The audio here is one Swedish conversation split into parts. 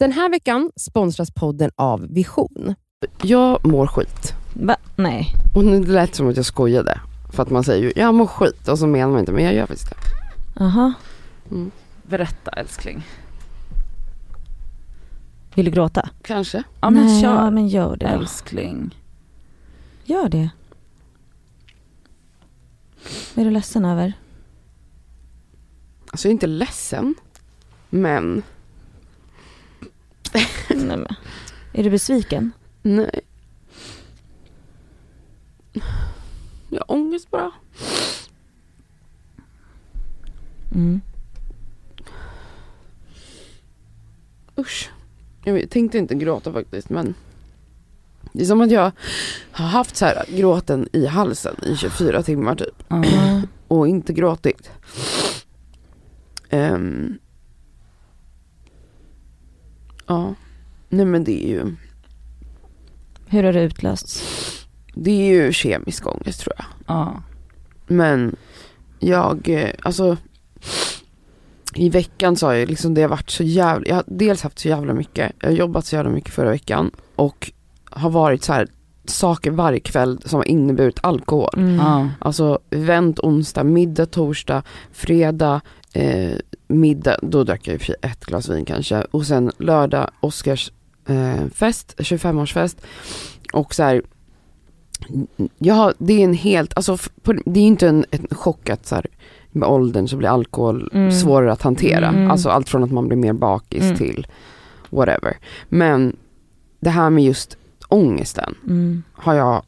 Den här veckan sponsras podden av Vision. Jag mår skit. Va? Nej. Och nu det lät som att jag skojade. För att man säger ju, jag mår skit och så menar man inte, men jag gör visst det. Aha. Berätta älskling. Vill du gråta? Kanske. Ja men Nej, kör Ja, men gör det älskling. Gör det. Vad är du ledsen över? Alltså jag är inte ledsen. Men, Nej, men. Är du besviken? nej. Jag har ångest bara. Mm. Usch. Jag tänkte inte gråta faktiskt men. Det är som att jag har haft så här gråten i halsen i 24 timmar typ. Ja. Och inte gråtit. Ehm. Ja. Nej men det är ju, Hur har det utlösts? det är ju kemisk ångest tror jag. Ja. Men jag, eh, alltså i veckan så har jag liksom, det har varit så jävla, jag har dels haft så jävla mycket, jag har jobbat så jävla mycket förra veckan och har varit så här saker varje kväll som har inneburit alkohol. Mm. Ja. Alltså vänt onsdag, middag torsdag, fredag, eh, middag, då drack jag ju ett glas vin kanske. Och sen lördag, Oscars eh, fest, 25-årsfest. Och så här, ja det är en helt, alltså det är inte en, en chock att så här, med åldern så blir alkohol Mm. svårare att hantera. Mm. Alltså allt från att man blir mer bakis Mm. till whatever. Men det här med just ångesten Mm. har jag,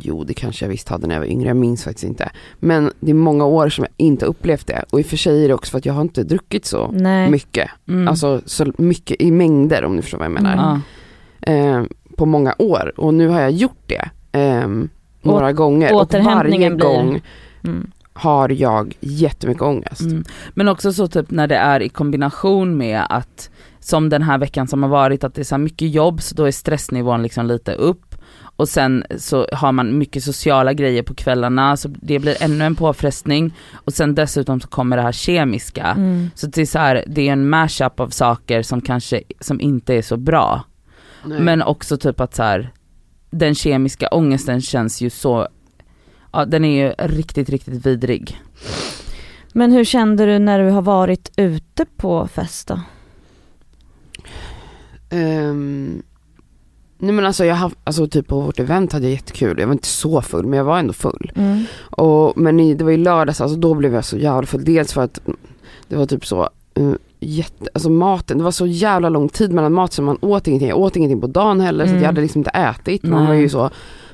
jo det kanske jag visst hade när jag var yngre, jag minns faktiskt inte. Men det är många år som jag inte upplevt det. Och i och för sig är det också för att jag har inte druckit så Nej. mycket. Mm. Alltså så mycket i mängder om ni förstår vad jag menar. Mm. Eh, på många år. Och nu har jag gjort det. Eh, några gånger. Och varje blir- gång Mm. har jag jättemycket ångest. Mm. Men också så typ när det är i kombination med att som den här veckan som har varit att det är så mycket jobb så då är stressnivån liksom lite upp och sen så har man mycket sociala grejer på kvällarna så det blir ännu en påfrestning och sen dessutom så kommer det här kemiska. Mm. Så det är så här, det är en mashup av saker som kanske, som inte är så bra. Nej. Men också typ att så här, den kemiska ångesten känns ju så, ja den är ju riktigt riktigt vidrig. Men hur kände du när du har varit ute på fest då? Ehm, nej men alltså jag har, alltså typ på vårt event hade jag jättekul. Jag var inte så full men jag var ändå full. Mm. Och, men i, det var i lördags, alltså då blev jag så jävla full. Dels för att det var typ så, uh, jätte, alltså maten, det var så jävla lång tid mellan mat så man åt ingenting. Jag åt ingenting på dagen heller så Mm. jag hade liksom inte ätit. Man Nej. var ju så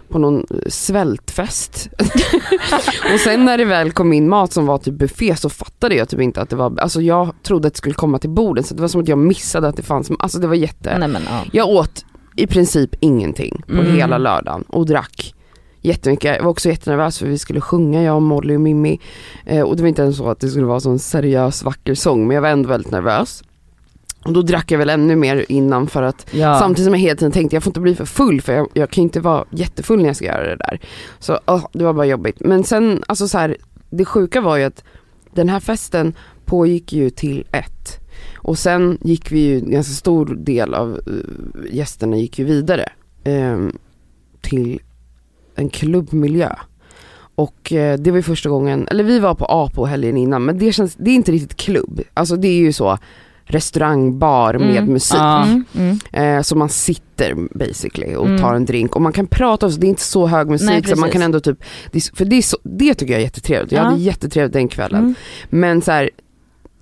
på någon eh, svältfest. och sen när det väl kom in mat som var typ buffé så fattade jag typ inte att det var, alltså jag trodde att det skulle komma till bordet så det var som att jag missade att det fanns, alltså det var jätte Nej men ja. jag åt i princip ingenting på Mm. hela lördagen och drack jättemycket. Jag var också jättenervös för vi skulle sjunga, jag, Molly och Mimmi. Eh, och det var inte ens så att det skulle vara en seriös vacker sång men jag var ändå väldigt nervös. Och då drack jag väl ännu mer innan för att Ja. samtidigt som jag hela tiden tänkte jag får inte bli för full för jag, jag kan ju inte vara jättefull när jag ska göra det där. Så åh, det var bara jobbigt. Men sen, alltså så här, det sjuka var ju att den här festen pågick ju till ett. Och sen gick vi ju, en ganska stor del av eh, gästerna gick ju vidare ehm, till en klubbmiljö. Och eh, det var ju första gången, eller vi var på Apo helgen innan men det känns, det är inte riktigt klubb. Alltså det är ju så restaurang, bar med Mm. musik. Mm. Mm. Eh, så man sitter basically och Mm. tar en drink och man kan prata, så det är inte så hög musik Nej, så man kan ändå typ, för det, så, det tycker jag är jättetrevligt, jag Ja. hade jättetrevligt den kvällen. Mm. Men så här,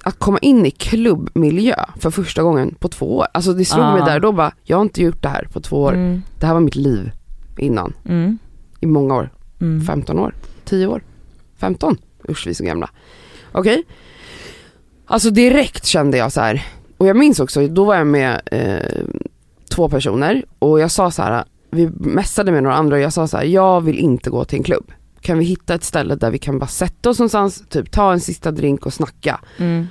att komma in i klubbmiljö för första gången på två år, alltså det slog Ah. mig där då bara, jag har inte gjort det här på två år, Mm. det här var mitt liv innan, Mm. i många år, Mm. 15 år, 10 år, 15, usch vi är så gamla. Okej? Alltså direkt kände jag så här. och jag minns också, då var jag med eh, två personer och jag sa så här, vi mässade med några andra och jag sa så här, jag vill inte gå till en klubb. Kan vi hitta ett ställe där vi kan bara sätta oss någonstans, typ ta en sista drink och snacka. Mm.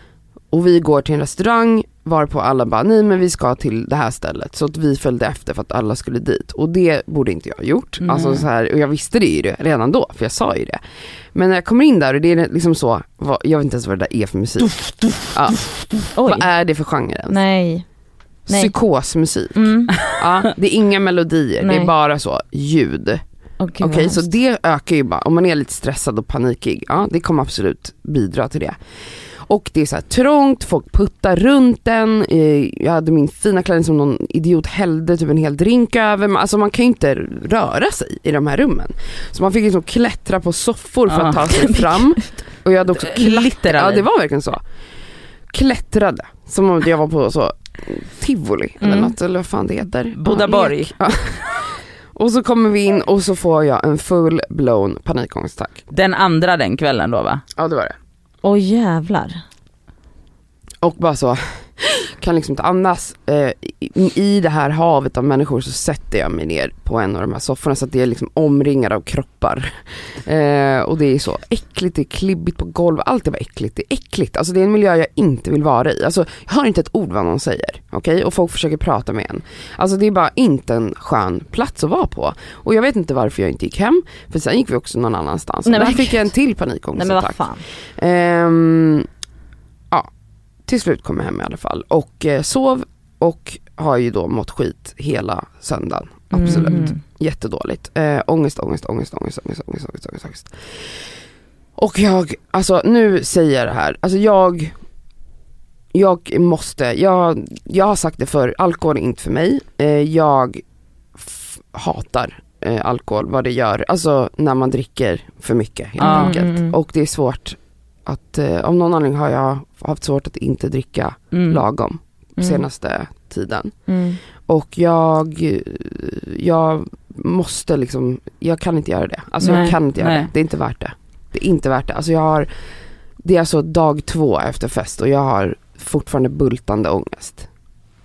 Och vi går till en restaurang varpå alla bara, nej men vi ska till det här stället. Så att vi följde efter för att alla skulle dit. Och det borde inte jag ha gjort. Nej. Alltså så här, och jag visste det ju det redan då, för jag sa ju det. Men när jag kommer in där och det är liksom så, vad, jag vet inte ens vad det där är för musik. Ja. Oj. Vad är det för genre ens? Nej. Nej. psykosmusik. Mm. Ja, det är inga melodier, det Nej. är bara så ljud. Okej, vad så hemskt. det ökar ju bara, om man är lite stressad och panikig, ja det kommer absolut bidra till det. Och det är så här trångt, folk puttar runt den, eh, jag hade min fina klänning som någon idiot hällde typ en hel drink över, alltså man kan ju inte röra sig i de här rummen. Så man fick liksom klättra på soffor för att ta sig fram. Och jag hade också klättrat, ja det var verkligen så. Klättrade, som om jag var på så tivoli eller Mm. något, eller vad fan det heter. Bodaborg. Ja. Och så kommer vi in och så får jag en full blown panikångestattack. Den andra den kvällen då va? Ja det var det. Åh jävlar. Och bara så, kan liksom inte andas. Eh, i, I det här havet av människor så sätter jag mig ner på en av de här sofforna så att det är liksom omringad av kroppar. Eh, och det är så äckligt, det är klibbigt på golvet, allt är bara äckligt. Det är äckligt, alltså det är en miljö jag inte vill vara i. Alltså jag hör inte ett ord vad någon säger, okej? Och folk försöker prata med en. Alltså det är bara inte en skön plats att vara på. Och jag vet inte varför jag inte gick hem, för sen gick vi också någon annanstans. Nej, och där fick jag en till Nej men panikångestattack. vad fan. Ja, till slut kom jag hem i alla fall och eh, sov och har ju då mått skit hela söndagen. Absolut. Mm. Jättedåligt. Eh, ångest, ångest, ångest, ångest, ångest, ångest, ångest, ångest, ångest. Och jag, alltså nu säger jag det här, alltså jag jag måste, jag, jag har sagt det för alkohol är inte för mig. Eh, jag hatar eh, alkohol, vad det gör, alltså när man dricker för mycket helt Ja. enkelt. Mm, mm. Och det är svårt att, eh, av någon anledning har jag haft svårt att inte dricka Mm. lagom Mm. senaste tiden. Mm. Och jag, jag måste liksom, jag kan inte göra det. Alltså Nej, jag kan inte göra nej. det, det är inte värt det. Det är inte värt det. Alltså jag har, det är alltså dag två efter fest och jag har fortfarande bultande ångest.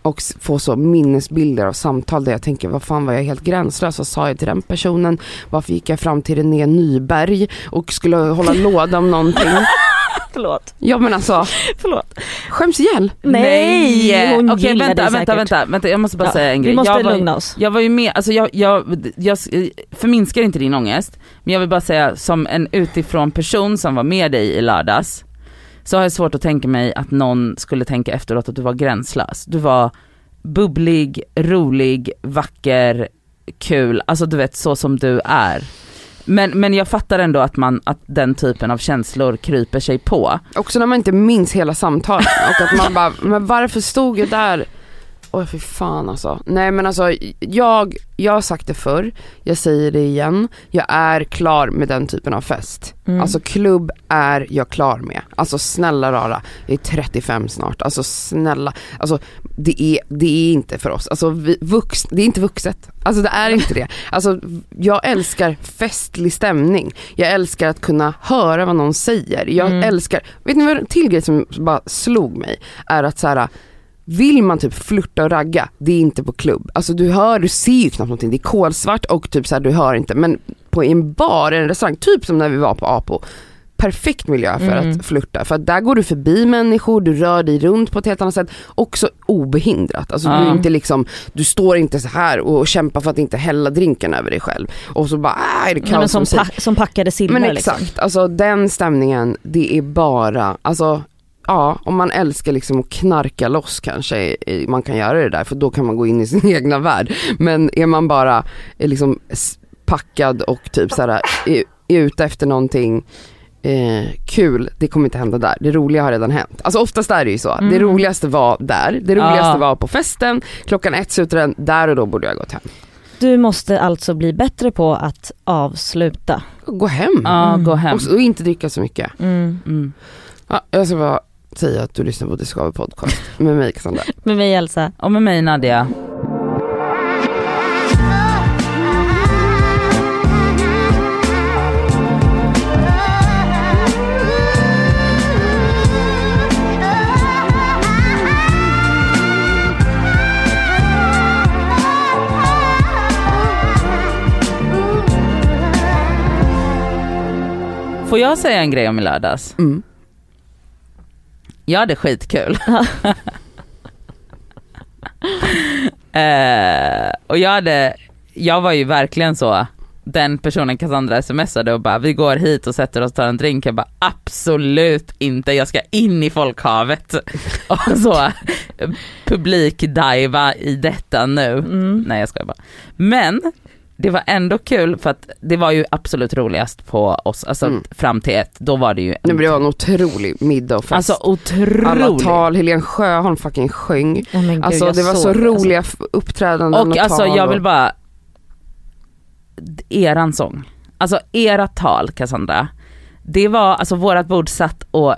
Och få så minnesbilder av samtal där jag tänker, vad fan var jag helt gränslös? Vad sa jag till den personen? Varför gick jag fram till René Nyberg och skulle hålla låda om någonting? Förlåt. Ja men alltså, Förlåt. skäms ihjäl. Nej, hon Okej vänta, vänta, säkert. vänta, vänta, jag måste bara Ja, säga en grej. Vi måste jag var, lugna oss. Jag var ju med, alltså jag, jag, jag förminskar inte din ångest, men jag vill bara säga som en utifrån person som var med dig i lördags, så har jag svårt att tänka mig att någon skulle tänka efteråt att du var gränslös. Du var bubblig, rolig, vacker, kul, alltså du vet så som du är. Men, men jag fattar ändå att, man, att den typen av känslor kryper sig på. Också när man inte minns hela samtalet och att man bara, men varför stod jag där? Oj fy fan alltså. Nej men alltså jag, jag har sagt det förr, jag säger det igen, jag är klar med den typen av fest. Mm. Alltså klubb är jag klar med. Alltså snälla rara, jag är 35 snart, alltså snälla, alltså det är, det är inte för oss, alltså vi, vux, det är inte vuxet. Alltså det är inte det. Alltså jag älskar festlig stämning, jag älskar att kunna höra vad någon säger, jag Mm. älskar, vet ni vad en till grej som bara slog mig? Är att så här. Vill man typ flirta och ragga, det är inte på klubb. Alltså du hör, du ser ju knappt någonting, det är kolsvart och typ så här, du hör inte. Men på en bar, en restaurang, typ som när vi var på Apo. Perfekt miljö för Mm. att flirta, för att där går du förbi människor, du rör dig runt på ett helt annat sätt, också obehindrat. Alltså du, är Ja. inte liksom, du står inte så här och kämpar för att inte hälla drinken över dig själv. Och så bara, ah, är det Nej, men som, kaosmusik. pa- som packade silver Men liksom. exakt, alltså den stämningen, det är bara, alltså ja, om man älskar liksom att knarka loss kanske man kan göra det där för då kan man gå in i sin egna värld. Men är man bara eh, liksom packad och typ såhär är, är ute efter någonting eh, kul, det kommer inte hända där. Det roliga har redan hänt. Alltså oftast är det ju så. Det Mm. roligaste var där, det roligaste Ja. var på festen, klockan ett slutar den, där och då borde jag gått hem. Du måste alltså bli bättre på att avsluta. Gå hem. Ja, Mm. gå hem. Och, och inte dricka så mycket. Mm. Ja, jag ska bara säga att du lyssnar på Discover podcast med mig Cassandra. Med mig Elsa. Och med mig Nadia. Får jag säga en grej om i lördags? Mm. Jag hade skitkul. eh, och jag hade, jag var ju verkligen så, den personen Cassandra smsade och bara vi går hit och sätter oss och tar en drink. Jag bara absolut inte, jag ska in i folkhavet. och så publikdiva i detta nu. Mm. Nej jag skojar bara. Men det var ändå kul för att det var ju absolut roligast på oss, alltså Mm. fram till ett, då var det ju Nej, men det var en otrolig middag och fest. Alltså Alla otroligt. tal, Helene Sjöholm fucking sjöng. Men gud, Alltså det var så det, roliga f- uppträdanden Och alltså tal jag vill och- bara, eran sång, alltså era tal Cassandra, det var, alltså vårat bord satt och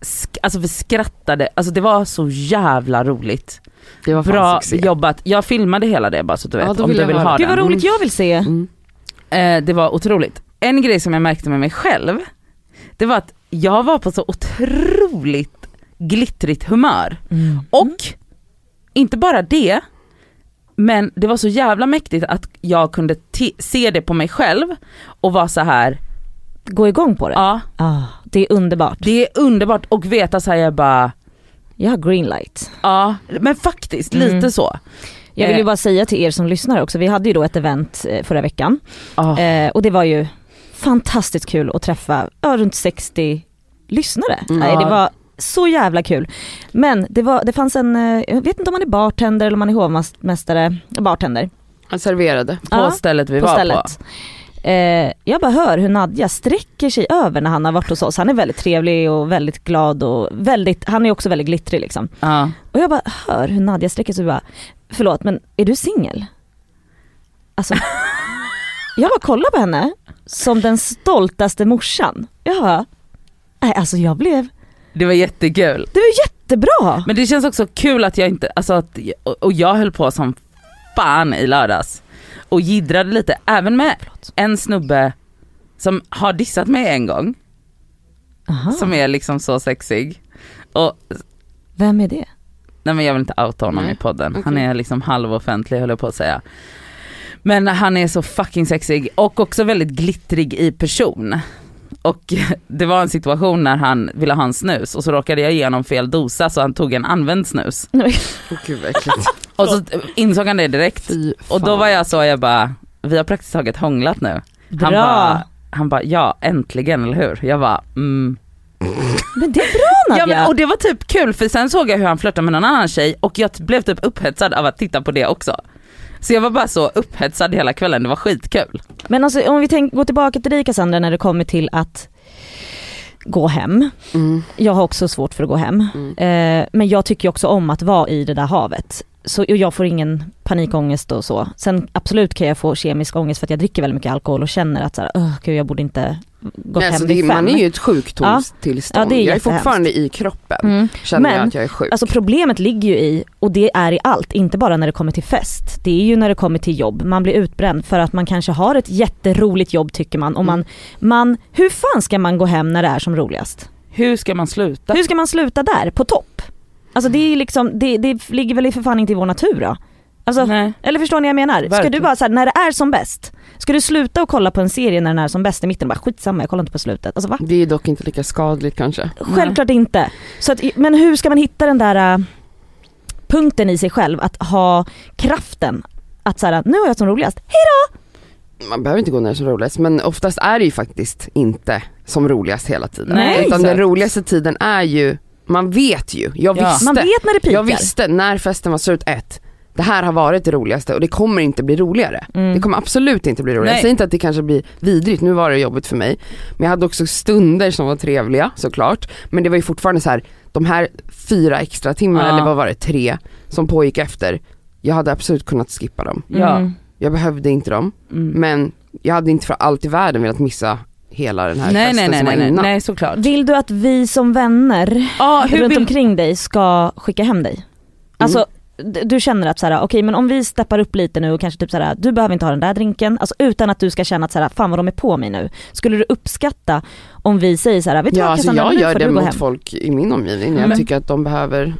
sk- Alltså vi skrattade, alltså det var så jävla roligt. Det var Bra jobbat, jag filmade hela det bara så att du Ja, vet då om du vill ha Gud vad roligt jag vill se. Mm. Eh, det var otroligt. En grej som jag märkte med mig själv, det var att jag var på så otroligt glittrigt humör. Mm. Och inte bara det, men det var så jävla mäktigt att jag kunde se det på mig själv och vara så här, Gå igång på det. ja Ah, det är underbart. det är underbart och veta så här, jag bara, Jag har green light. ja men faktiskt Mm. lite så. Jag vill ju Eh. bara säga till er som lyssnar också, vi hade ju då ett event eh, förra veckan eh, och det var ju fantastiskt kul att träffa ja, runt 60 lyssnare. Mm. Nej, det var så jävla kul. Men det, var, det fanns en, jag vet inte om man är bartender eller om man är hovmästare, bartender Han serverade. på ja, stället vi på var stället. på. Eh, jag bara hör hur Nadja sträcker sig över när han har varit hos oss. Han är väldigt trevlig och väldigt glad och väldigt, han är också väldigt glittrig liksom. Ja. Och jag bara hör hur Nadja sträcker sig och bara, förlåt men är du singel? Alltså, jag bara kollar på henne som den stoltaste morsan. Jag bara, nej alltså jag blev, Det var jättekul. det var jättebra! Men det känns också kul att jag inte, alltså att, och- och jag höll på som fan i lördags. Och jiddrade lite, även med en snubbe som har dissat mig en gång, Aha, som är liksom så sexig. Och vem är det? nej men jag vill inte outa honom Nej, i podden, okej. han är liksom halvoffentlig höll jag på att säga. Men han är så fucking sexig och också väldigt glittrig i person. Och det var en situation när han ville ha en snus och så råkade jag ge honom fel dosa så han tog en använd snus. Åh gud. Och så insåg han det direkt. Och då var jag så, jag bara, vi har praktiskt taget hånglat nu. Bra! Han bara, han bara, ja äntligen eller hur? Jag bara, mm. Men det är bra Ja, Nadja! men, och det var typ kul för sen såg jag hur han flörtade med någon annan tjej och jag blev typ upphetsad av att titta på det också. Så jag var bara så upphetsad hela kvällen, det var skitkul. Men alltså om vi tänk, går tillbaka till dig Cassandra när det kommer till att gå hem. Mm. Jag har också svårt för att gå hem. Mm. Eh, men jag tycker också om att vara i det där havet. Så och jag får ingen panikångest och så. Sen absolut kan jag få kemisk ångest för att jag dricker väldigt mycket alkohol och känner att så här, "Åh, gud jag borde inte gått Nej, hem alltså, det, vid man fem. är ju ett sjukdomstillstånd. Ja, är jag är fortfarande i kroppen. Mm. Känner Men, att jag är sjuk. Alltså problemet ligger ju i, och det är i allt, inte bara när det kommer till fest. Det är ju när det kommer till jobb, man blir utbränd för att man kanske har ett jätteroligt jobb tycker man. Och man, man hur fan ska man gå hem när det är som roligast? Hur ska man sluta? Hur ska man sluta där, på topp? Alltså det är liksom, det, det ligger väl i för fan inte i vår natur då? Alltså, Nej. eller förstår ni vad jag menar? Ska Verkligen. du bara så här, när det är som bäst, ska du sluta och kolla på en serie när den är som bäst i mitten och bara skitsamma jag kollar inte på slutet. Alltså va? Det är dock inte lika skadligt kanske. Självklart inte. Så att, men hur ska man hitta den där äh, punkten i sig själv, att ha kraften att såhär, nu har jag som roligast, hej Man behöver inte gå är som roligast men oftast är det ju faktiskt inte som roligast hela tiden. Nej, Utan exakt. den roligaste tiden är ju, man vet ju, jag Ja. visste. Man vet när det pikar. Jag visste när festen var slut, ett, det här har varit det roligaste och det kommer inte bli roligare. Mm. Det kommer absolut inte bli roligare. Nej. Jag säger inte att det kanske blir vidrigt, nu var det jobbigt för mig. Men jag hade också stunder som var trevliga såklart. Men det var ju fortfarande så här, de här fyra extra timmarna, Ja. eller vad var det, tre, som pågick efter. Jag hade absolut kunnat skippa dem. Ja. Mm. Jag behövde inte dem, Mm. men jag hade inte för allt i världen velat missa hela den här Nej festen nej nej som var nej, nej, innan. nej såklart. Vill du att vi som vänner hur runt vill, omkring dig ska skicka hem dig? Alltså d- du känner att såhär, okej men om vi steppar upp lite nu och kanske typ såhär, du behöver inte ha den där drinken, alltså utan att du ska känna att såhär, fan vad de är på mig nu. Skulle du uppskatta om vi säger såhär, vet du Ja alltså Cassandra, jag nu gör det mot hem. folk i min omgivning jag Men- tycker att de behöver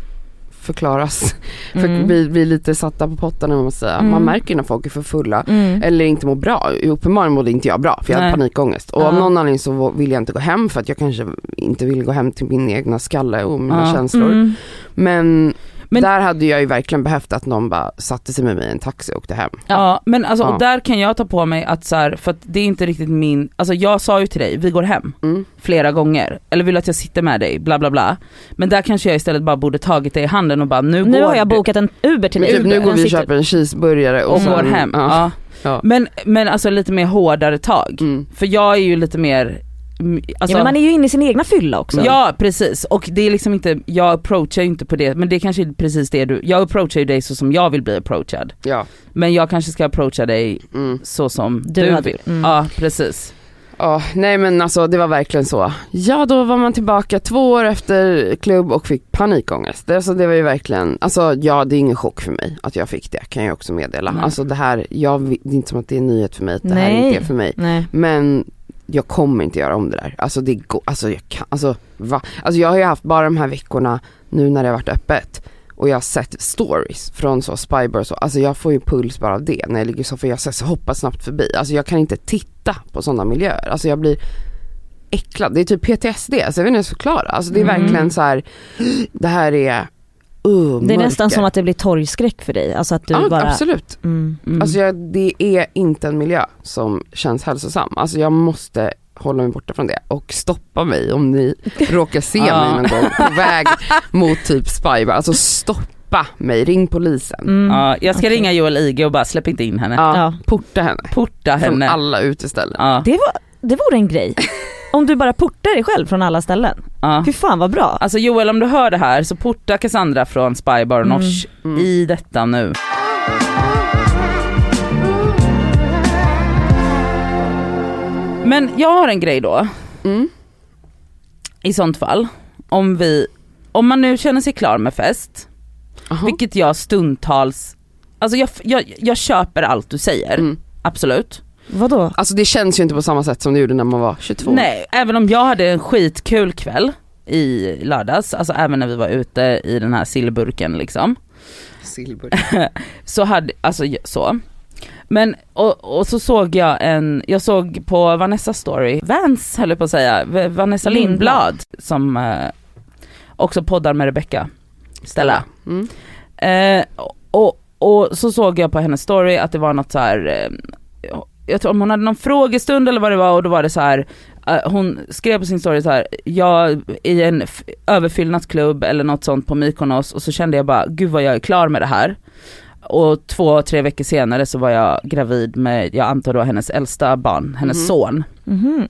förklaras. För Mm. vi blir lite satta på pottarna man säga. Mm. Man märker när folk är för fulla Mm. eller inte mår bra. Uppenbarligen mådde inte jag bra för jag hade Nej. panikångest. Och av Ja. någon anledning så vill jag inte gå hem för att jag kanske inte vill gå hem till min egna skalle och mina Ja. känslor. Mm. Men Men- där hade jag ju verkligen behövt att någon bara satte sig med mig i en taxi och åkte hem. Ja, men alltså Ja. och där kan jag ta på mig att så här, för att det är inte riktigt min, alltså jag sa ju till dig, vi går hem Mm. flera gånger, eller vill att jag sitter med dig, bla bla bla. Men där kanske jag istället bara borde tagit dig i handen och bara nu, Nu går har jag du bokat en Uber till dig. typ, nu går vi och köper en cheeseburgare och, och sen, går hem. Ja. Ja. Ja. Men, men alltså lite mer hårdare tag. Mm. För jag är ju lite mer, alltså, ja, men man är ju inne i sin egna fylla också. Ja precis och det är liksom inte, jag approachar ju inte på det, men det kanske är precis det du, jag approachar ju dig så som jag vill bli approachad. Ja. Men jag kanske ska approacha dig Mm. så som Du du, vill. mm. Ja precis. Ja, nej men alltså det var verkligen så. Ja då var man tillbaka två år efter klubb och fick panikångest. Det, alltså, det var ju verkligen, alltså ja det är ingen chock för mig att jag fick det kan jag också meddela. Nej. Alltså det här, jag, det är inte som att det är en nyhet för mig att det här Nej. inte är för mig. Nej. Men jag kommer inte göra om det där. Alltså det går, alltså jag kan, alltså va? Alltså jag har ju haft bara de här veckorna nu när det har varit öppet och jag har sett stories från så Spybar och så, alltså jag får ju puls bara av det när jag ligger i soffan, jag så hoppar snabbt förbi. Alltså jag kan inte titta på sådana miljöer, alltså jag blir äcklad. Det är typ PTSD, alltså jag vet inte ens förklara. Alltså det är Mm. verkligen så här. det här är, uh, Det är nästan som att det blir torgskräck för dig. Alltså att du Ja bara... absolut. Mm. Mm. Alltså jag, det är inte en miljö som känns hälsosam. Alltså jag måste hålla mig borta från det och stoppa mig om ni råkar se mig någon gång på väg mot typ Spybar. Alltså stoppa mig, ring polisen. Mm. ja, jag ska Okej. ringa Joel Ige och bara släpp inte in henne. Ja, porta henne. Porta Från henne. alla uteställen. Ja, Det, var, det vore en grej. Om du bara portar dig själv från alla ställen. ja. Fy fan vad bra. Alltså Joel om du hör det här så porta Cassandra från Spybar Mm. Nors Mm. i detta nu. Men jag har en grej då, Mm. i sånt fall. Om vi, om man nu känner sig klar med fest, Jaha. vilket jag stundtals, alltså jag, jag, jag köper allt du säger, Mm. absolut. Vadå? Alltså det känns ju inte på samma sätt som det gjorde när man var 22. Nej, även om jag hade en skitkul kväll i lördags, alltså även när vi var ute i den här sillburken liksom. Silver. så hade, alltså så. Men, och, och så såg jag en, jag såg på Vanessa story, Vans höll jag på att säga, Vanessa Lindblad. Lindblad som eh, också poddar med Rebecca Stella. Mm. Eh, och, och så såg jag på hennes story att det var något så här. Eh, jag tror om hon hade någon frågestund eller vad det var och då var det så här. eh, hon skrev på sin story så här, jag i en f- överfyllnadsklubb eller något sånt på Mykonos och så kände jag bara, gud vad jag är klar med det här. Och två, tre veckor senare så var jag gravid med, jag antar då hennes äldsta barn, hennes Mhm. son. Mhm.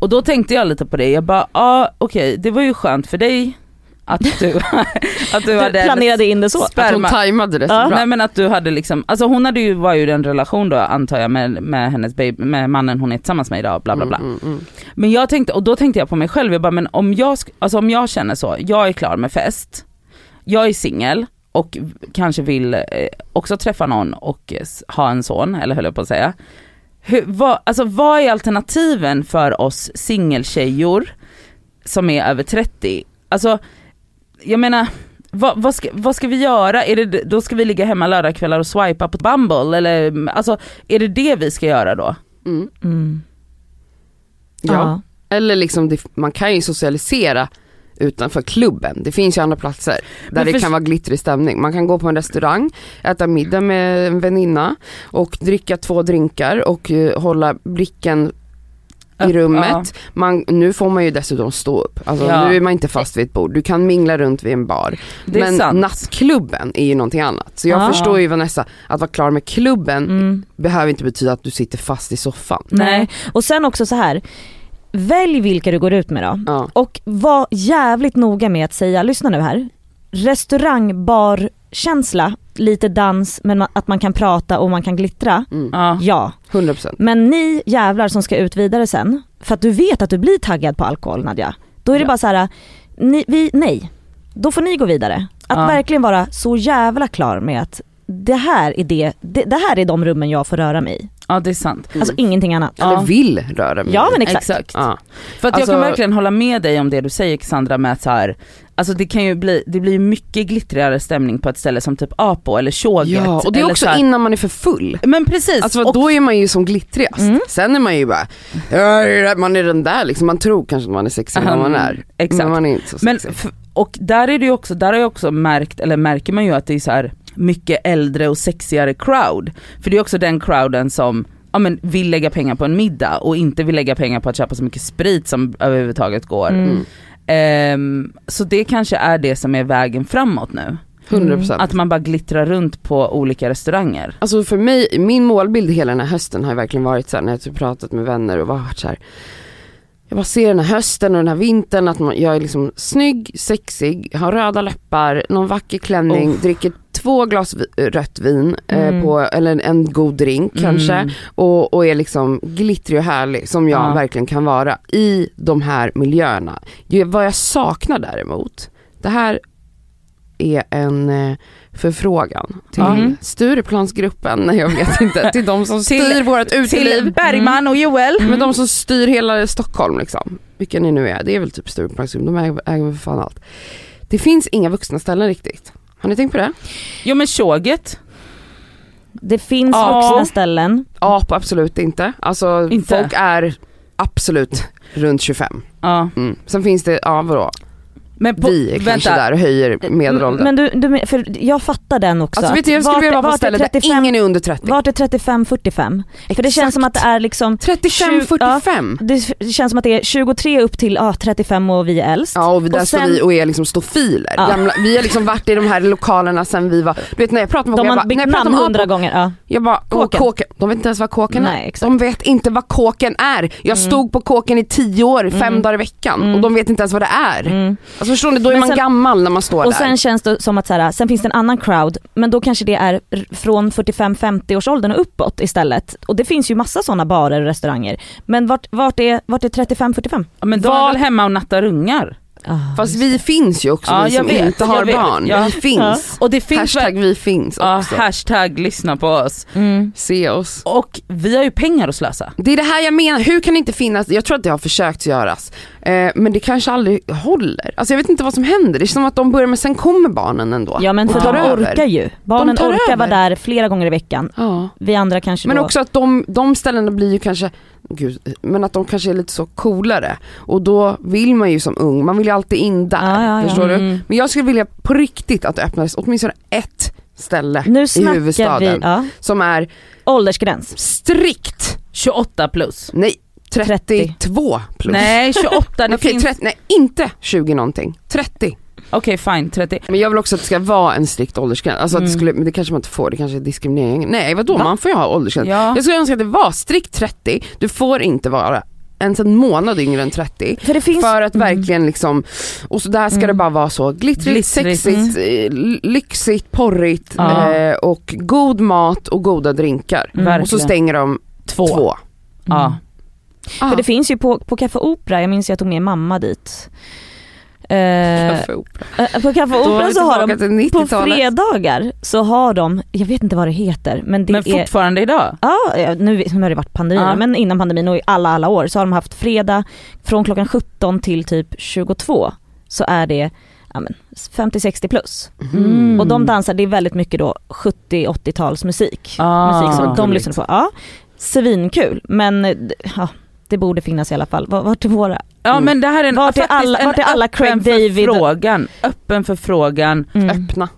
Och då tänkte jag lite på det, jag bara, ja ah, okej det var ju skönt för dig att du, att du Du hade planerade in det så. Att hon sperma. tajmade det så Ja. bra. Nej men att du hade liksom, alltså hon hade ju, var ju i en relation då antar jag med, med hennes baby, med mannen hon är tillsammans med idag, bla bla bla. Mm, mm, mm. Men jag tänkte, och då tänkte jag på mig själv, jag bara men om jag, alltså om jag känner så, jag är klar med fest, jag är singel och kanske vill eh, också träffa någon och ha en son, eller höll jag på att säga. Hur, vad, alltså vad är alternativen för oss singeltjejor som är över 30? Alltså, jag menar, vad, vad, ska, vad ska vi göra? Är det, då ska vi ligga hemma lördagskvällar och swipa på Bumble eller alltså är det det vi ska göra då? Mm. Mm. Ja. Eller liksom, man kan ju socialisera utanför klubben. Det finns ju andra platser där Men det för- kan vara glittrig stämning. Man kan gå på en restaurang, äta middag med en väninna och dricka två drinkar och eh, hålla blicken i rummet. Man, nu får man ju dessutom stå upp. Alltså, Ja. Nu är man inte fast vid ett bord. Du kan mingla runt vid en bar. Men sant. nattklubben är ju någonting annat. Så jag Ja. förstår ju Vanessa, att vara klar med klubben Mm. behöver inte betyda att du sitter fast i soffan. Nej. Och sen också så här. välj vilka du går ut med då. Ja. Och var jävligt noga med att säga, lyssna nu här. Restaurangbarkänsla, lite dans men att man kan prata och man kan glittra. Mm. Ja. Ja, 100%. men ni jävlar som ska ut vidare sen, för att du vet att du blir taggad på alkohol Nadja. Då är det Ja. bara så här, ni, vi, nej. Då får ni gå vidare. Att Ja. verkligen vara så jävla klar med att det här är det, det, det här är de rummen jag får röra mig i. ja det är sant. Alltså ingenting annat. Eller vill röra mig. Ja men exakt. Exakt. Ja. För att Alltså- jag kan verkligen hålla med dig om det du säger Cassandra med att så här, alltså det kan ju bli, det blir mycket glittrigare stämning på ett ställe som typ Apo eller Tjoget. ja, och det är också så här- innan man är för full. Men precis, Alltså och, då är man ju som glittrigast. Mm. Sen är man ju bara, "Ja, man är den där liksom, man tror kanske att man är sexig när man är. Exakt. Men man är inte så men, sexig. f- och där är det ju också, där har jag också märkt, eller märker man ju att det är så här mycket äldre och sexigare crowd. För det är också den crowden som ja, men vill lägga pengar på en middag och inte vill lägga pengar på att köpa så mycket sprit som överhuvudtaget går. Mm. Ehm, så det kanske är det som är vägen framåt nu. 100%. Att man bara glittrar runt på olika restauranger. Alltså för mig, min målbild hela den här hösten har verkligen varit så här, när jag typ pratat med vänner och varit så här. Jag bara ser den här hösten och den här vintern att man, jag är liksom snygg, sexig, har röda läppar, någon vacker klänning, Oh. dricker två glas rött vin, Mm. eh, på, eller en god drink kanske. Mm. Och, och är liksom glittrig och härlig som jag Ja. verkligen kan vara i de här miljöerna. Vad jag saknar däremot, det här är en eh, förfrågan till Mhm. Stureplansgruppen, nej jag vet inte, till de som Till- styr vårt uteliv. Till Bergman och Joel. Men de som styr hela Stockholm liksom, vilka ni nu är, det är väl typ Stureplansgruppen, de äger, äger väl för fan allt. Det finns inga vuxna ställen riktigt. Har ni tänkt på det? Jo men tjoget. Det finns Ja. vuxna ställen. Ja, på absolut inte. Alltså Inte? folk är absolut runt 25. Ja. Mm. Sen finns det, ja vadå, Men på, vi är kanske vänta. där och höjer medelåldern. Men du, du, för jag fattar den också. alltså vet du, jag skulle vilja vara på är ställen där 35 ingen är under 30. Vart är 35-45? För det känns som att det är liksom 35-45. det känns som att det är 23 upp till ja, 35 och vi är äldst. Ja och där Och står sen- vi och är liksom stofiler. Ja. Gamla, vi har liksom varit i de här lokalerna sen vi var, du vet när jag pratar med folk, De jag har bara, bytt när jag pratar namn med hundra gånger. Ja. jag bara, Kåken. kåken. De vet inte ens vad kåken Nej, är. exakt. De vet inte vad kåken är. Jag Mm. stod på kåken i tio år, fem Mm. dagar i veckan Mm. och de vet inte ens vad det är. Mm. Alltså förstår ni, då är Men man sen- gammal när man står Och där. sen känns det som att så här, sen finns det en annan crowd, men då kanske det är från 45-50 års åldern och uppåt istället. Och det finns ju massa sådana barer och restauranger. Men vart, vart är, vart är 35-45? Ja, men de är Vad- väl hemma och nattar ungar. Ah, Fast vi finns ju också, Ja, vi som vet, inte har vet. barn. Ja. Vi finns. Och det finns Hashtag vi finns också. hashtag lyssna på oss. Mm. Se oss. Och vi har ju pengar att slösa. Det är det här jag menar, hur kan det inte finnas, jag tror att det har försökt göras, eh, men det kanske aldrig håller. Alltså jag vet inte vad som händer, det är som att de börjar men sen kommer barnen ändå. Ja men för de över. orkar ju. Barnen orkar vara över. där flera gånger i veckan. Ja. Vi andra kanske Men då... också att de, de ställena blir ju kanske, gud, men att de kanske är lite så coolare. Och då vill man ju som ung, man vill ju alltid in där. Ja, ja, ja. Förstår du? Mm. Men jag skulle vilja på riktigt att det öppnades åtminstone ett ställe Nu i snackar vi, huvudstaden ja, som är åldersgräns. strikt, 28 plus. nej 32 plus. Nej 28, det Okej, finns... 30, nej inte 20 någonting, 30. Okej fine, 30. Men jag vill också att det ska vara en strikt åldersgräns, alltså att det Mm. skulle, men det kanske man inte får, det kanske är diskriminering. Nej vadå, Va? man får ju ha åldersgräns. Ja. Jag skulle önska att det var strikt 30, du får inte vara ens en månad yngre än 30. För det finns... För att Mm. verkligen liksom, och så där ska Mm. det bara vara så glittrigt, Glittrigt. sexigt, eh, lyxigt, porrigt Ja. eh, och god mat och goda drinkar. Mm. Och så stänger de Två. två. Ja. Ah, För det finns ju på, på Café Opera, jag minns jag tog med mamma dit. Eh, kaffeopera. eh, på vi så har de, på 90-talet. fredagar så har de, jag vet inte vad det heter men det Men är fortfarande idag? Ja, nu, nu har det varit pandemi Ja. men innan pandemin och i alla alla år så har de haft fredag från klockan 17 till typ 22 så är det ja, men 50-60 plus. Mm. Och de dansar, det är väldigt mycket då 70-80-tals musik. Ah, musik som de lyssnar på. Ja, svinkul men ja, det borde finnas i alla fall. Vart- är våra? Ja Mm. men det här är en, Vart är alla- en vart är alla Craig öppen David? förfrågan. Öppen förfrågan. Mm. Öppna.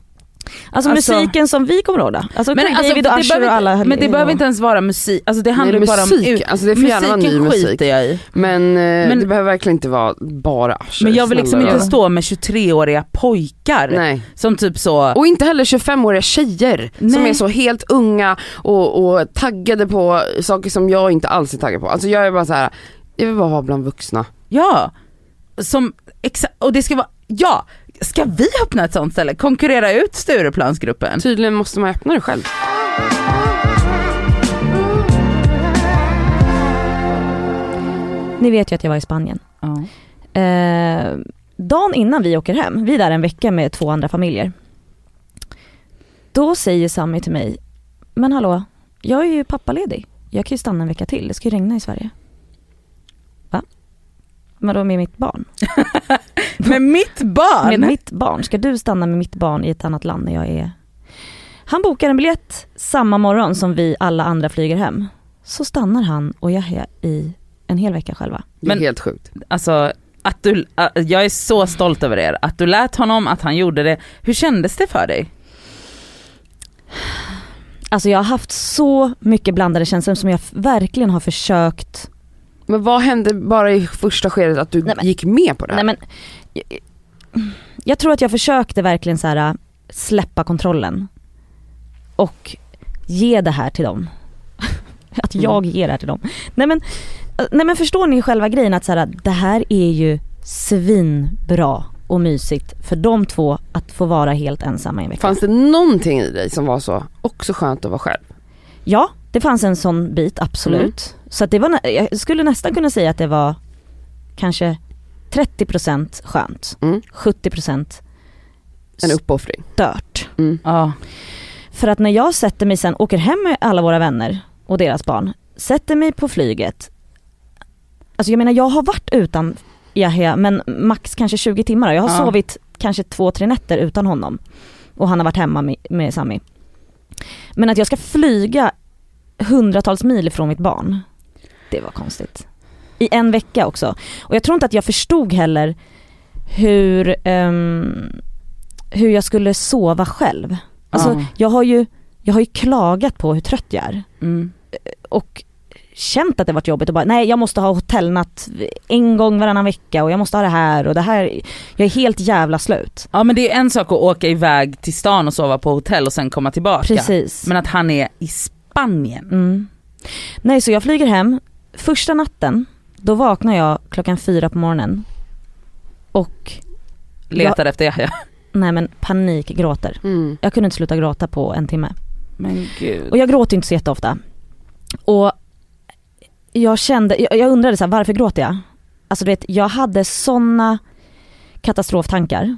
Alltså, Alltså- musiken som vi kommer ihåg då? Alltså Men alltså, David och det Usher behöver och alla inte, men det behöver inte ens vara musik, alltså det handlar Nej, ju bara om musik, ut- alltså det får gärna vara ny musik. jag i. Men, eh, Men- det behöver verkligen inte vara bara Usher. Men jag vill liksom inte stå med 23-åriga pojkar Nej. som typ så, Och inte heller 25-åriga tjejer som Nej. är så helt unga och, och taggade på saker som jag inte alls är taggad på. Alltså jag är bara så här. jag vill bara vara bland vuxna. ja. Som, exa- och det ska vara, ja, ska vi öppna ett sånt ställe? Konkurrera ut Stureplansgruppen? Tydligen måste man öppna det själv. Ni vet ju att jag var i Spanien. Ja. Eh, dagen innan vi åker hem, vi är där en vecka med två andra familjer. Då säger Sami till mig, men hallå, jag är ju pappaledig. Jag kan ju stanna en vecka till, det ska ju regna i Sverige. Va? Men då med mitt barn? Med mitt barn? Med mitt barn? Ska du stanna med mitt barn i ett annat land när jag är... Han bokar en biljett samma morgon som vi alla andra flyger hem. Så stannar han och jag är i en hel vecka själva. Det är Men- helt sjukt. Alltså att du, äh, jag är så stolt över er, att du lät honom, att han gjorde det. Hur kändes det för dig? Alltså jag har haft så mycket blandade känslor som jag verkligen har försökt Men vad hände bara i första skedet att du Nej, men- gick med på det här? Nej men, jag, jag tror att jag försökte verkligen så här äh, släppa kontrollen och ge det här till dem. att Mm. jag ger det här till dem. Nej men, äh, nej men förstår ni själva grejen att så här, det här är ju svinbra och mysigt för de två att få vara helt ensamma i en vecka. Fanns det någonting i dig som var så, också skönt att vara själv? Ja, det fanns en sån bit absolut. Så att det var, jag skulle nästan kunna säga att det var kanske 30% skönt, Mm. 70% En uppoffring. stört. Mm. Ja. För att när jag sätter mig sen, åker hem med alla våra vänner och deras barn, sätter mig på flyget. Alltså jag menar jag har varit utan Yahya men max kanske 20 timmar. Jag har Ja. sovit kanske två, tre nätter utan honom. Och han har varit hemma med, med Sami. Men att jag ska flyga hundratals mil ifrån mitt barn, det var konstigt. I en vecka också. Och jag tror inte att jag förstod heller hur, ehm, hur jag skulle sova själv. Alltså Ja. jag har ju, jag har ju klagat på hur trött jag är Mm. och känt att det varit jobbigt och bara nej jag måste ha hotellnatt en gång varannan vecka och jag måste ha det här och det här, jag är helt jävla slut. ja men det är en sak att åka iväg till stan och sova på hotell och sen komma tillbaka. Precis. Men att han är i Spanien. Mm. Nej så jag flyger hem, första natten, då vaknar jag klockan fyra på morgonen och Letar efter Yahya. nej men panikgråter. Mm. Jag kunde inte sluta gråta på en timme. Men gud. Och jag gråter inte så jätteofta. Och jag kände, jag, jag undrade så här, varför gråter jag? Alltså du vet, jag hade såna katastroftankar.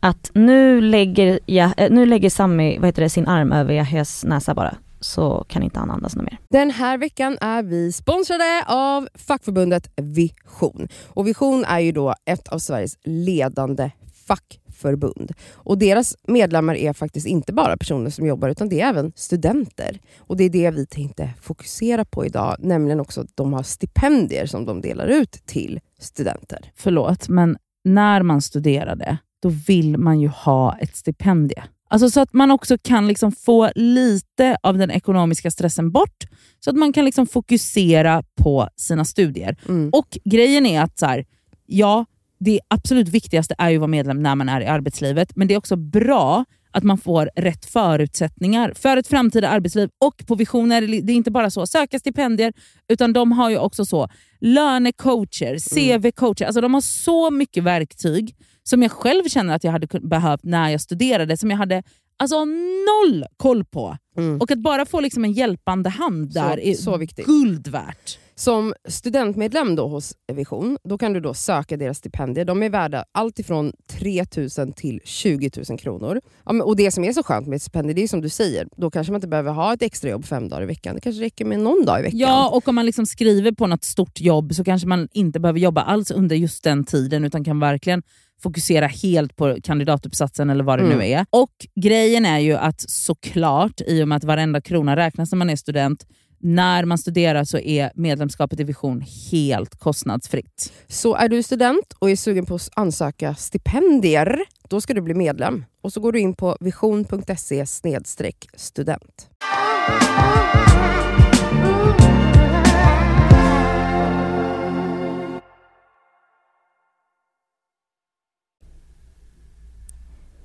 Att nu lägger, jag, eh, nu lägger Sami, vad heter det, sin arm över Yahyas näsa bara. Så kan inte han andas något mer. Den här veckan är vi sponsrade av fackförbundet Vision. Och Vision är ju då ett av Sveriges ledande fackförbund. Och deras medlemmar är faktiskt inte bara personer som jobbar utan det är även studenter. Och det är det vi tänkte fokusera på idag, nämligen också att de har stipendier som de delar ut till studenter. Förlåt, men när man studerade, då vill man ju ha ett stipendie. Alltså så att man också kan liksom få lite av den ekonomiska stressen bort, så att man kan liksom fokusera på sina studier. Mm. Och grejen är att så här, ja, det absolut viktigaste är ju att vara medlem när man är i arbetslivet, men det är också bra att man får rätt förutsättningar för ett framtida arbetsliv. Och på Vision är det, det är inte bara så söka stipendier, utan de har ju också så lönecoacher, CV-coacher. Alltså de har så mycket verktyg som jag själv känner att jag hade behövt när jag studerade, som jag hade alltså noll koll på. Mm. Och att bara få liksom en hjälpande hand Så- där är så viktigt. guld värt. Som studentmedlem då hos Vision, då kan du då söka deras stipendier. De är värda allt ifrån 3 000 till 20 000 kronor. Ja, och Det som är så skönt med ett stipendium, det är som du säger, då kanske man inte behöver ha ett extrajobb fem dagar i veckan. Det kanske räcker med någon dag i veckan. Ja, och om man liksom skriver på något stort jobb så kanske man inte behöver jobba alls under just den tiden utan kan verkligen fokusera helt på kandidatuppsatsen eller vad det Mm. nu är. Och grejen är ju att såklart, i och med att varenda krona räknas när man är student, när man studerar så är medlemskapet i Vision helt kostnadsfritt. Så är du student och är sugen på att ansöka stipendier, då ska du bli medlem. Och så går du in på vision.se student.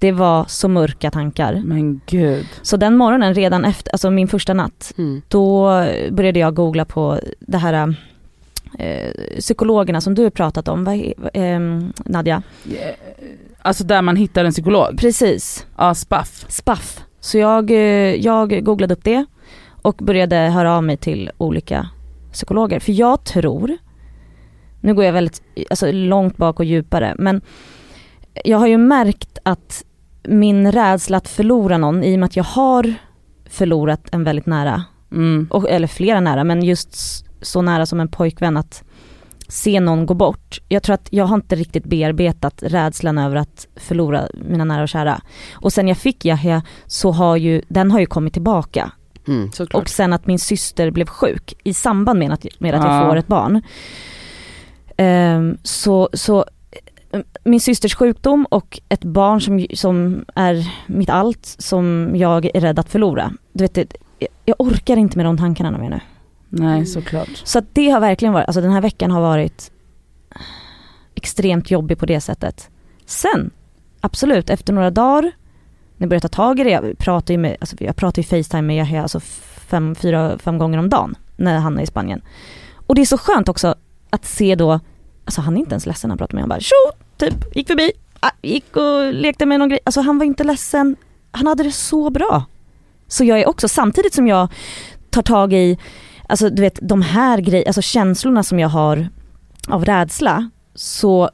Det var så mörka tankar. Men gud. Så den morgonen, redan efter, alltså min första natt, Mm. då började jag googla på det här eh, psykologerna som du har pratat om, vad, är- eh, Nadja? Alltså där man hittar en psykolog. Precis, Ja, spaff. SPAF. Så jag, eh, jag googlade upp det och började höra av mig till olika psykologer. För jag tror, nu går jag väldigt alltså, långt bak och djupare, men jag har ju märkt att min rädsla att förlora någon, i och med att jag har förlorat en väldigt nära Mm. och, eller flera nära, men just så nära som en pojkvän att se någon gå bort. Jag tror att jag har inte riktigt bearbetat rädslan över att förlora mina nära och kära. Och sen jag fick Yahya så har ju, den har ju kommit tillbaka. Mm. Och sen att min syster blev sjuk i samband med att, med att Ja. jag får ett barn. Ehm, så, så min systers sjukdom och ett barn som, som är mitt allt som jag är rädd att förlora. Du vet, jag orkar inte med de tankarna mer nu. Nej såklart. Så att det har verkligen varit, alltså den här veckan har varit extremt jobbig på det sättet. Sen, absolut, efter några dagar, när jag började ta tag i det, jag pratar ju med, alltså jag pratar ju Facetime med Yahya alltså fem, fyra, fem gånger om dagen när han är i Spanien. Och det är så skönt också att se då, alltså han är inte ens ledsen när han pratar med mig, han bara tjo, typ, gick förbi, ah, gick och lekte med någon grej, alltså han var inte ledsen, han hade det så bra. Så jag är också, samtidigt som jag tar tag i, alltså du vet de här grejerna, alltså känslorna som jag har av rädsla, så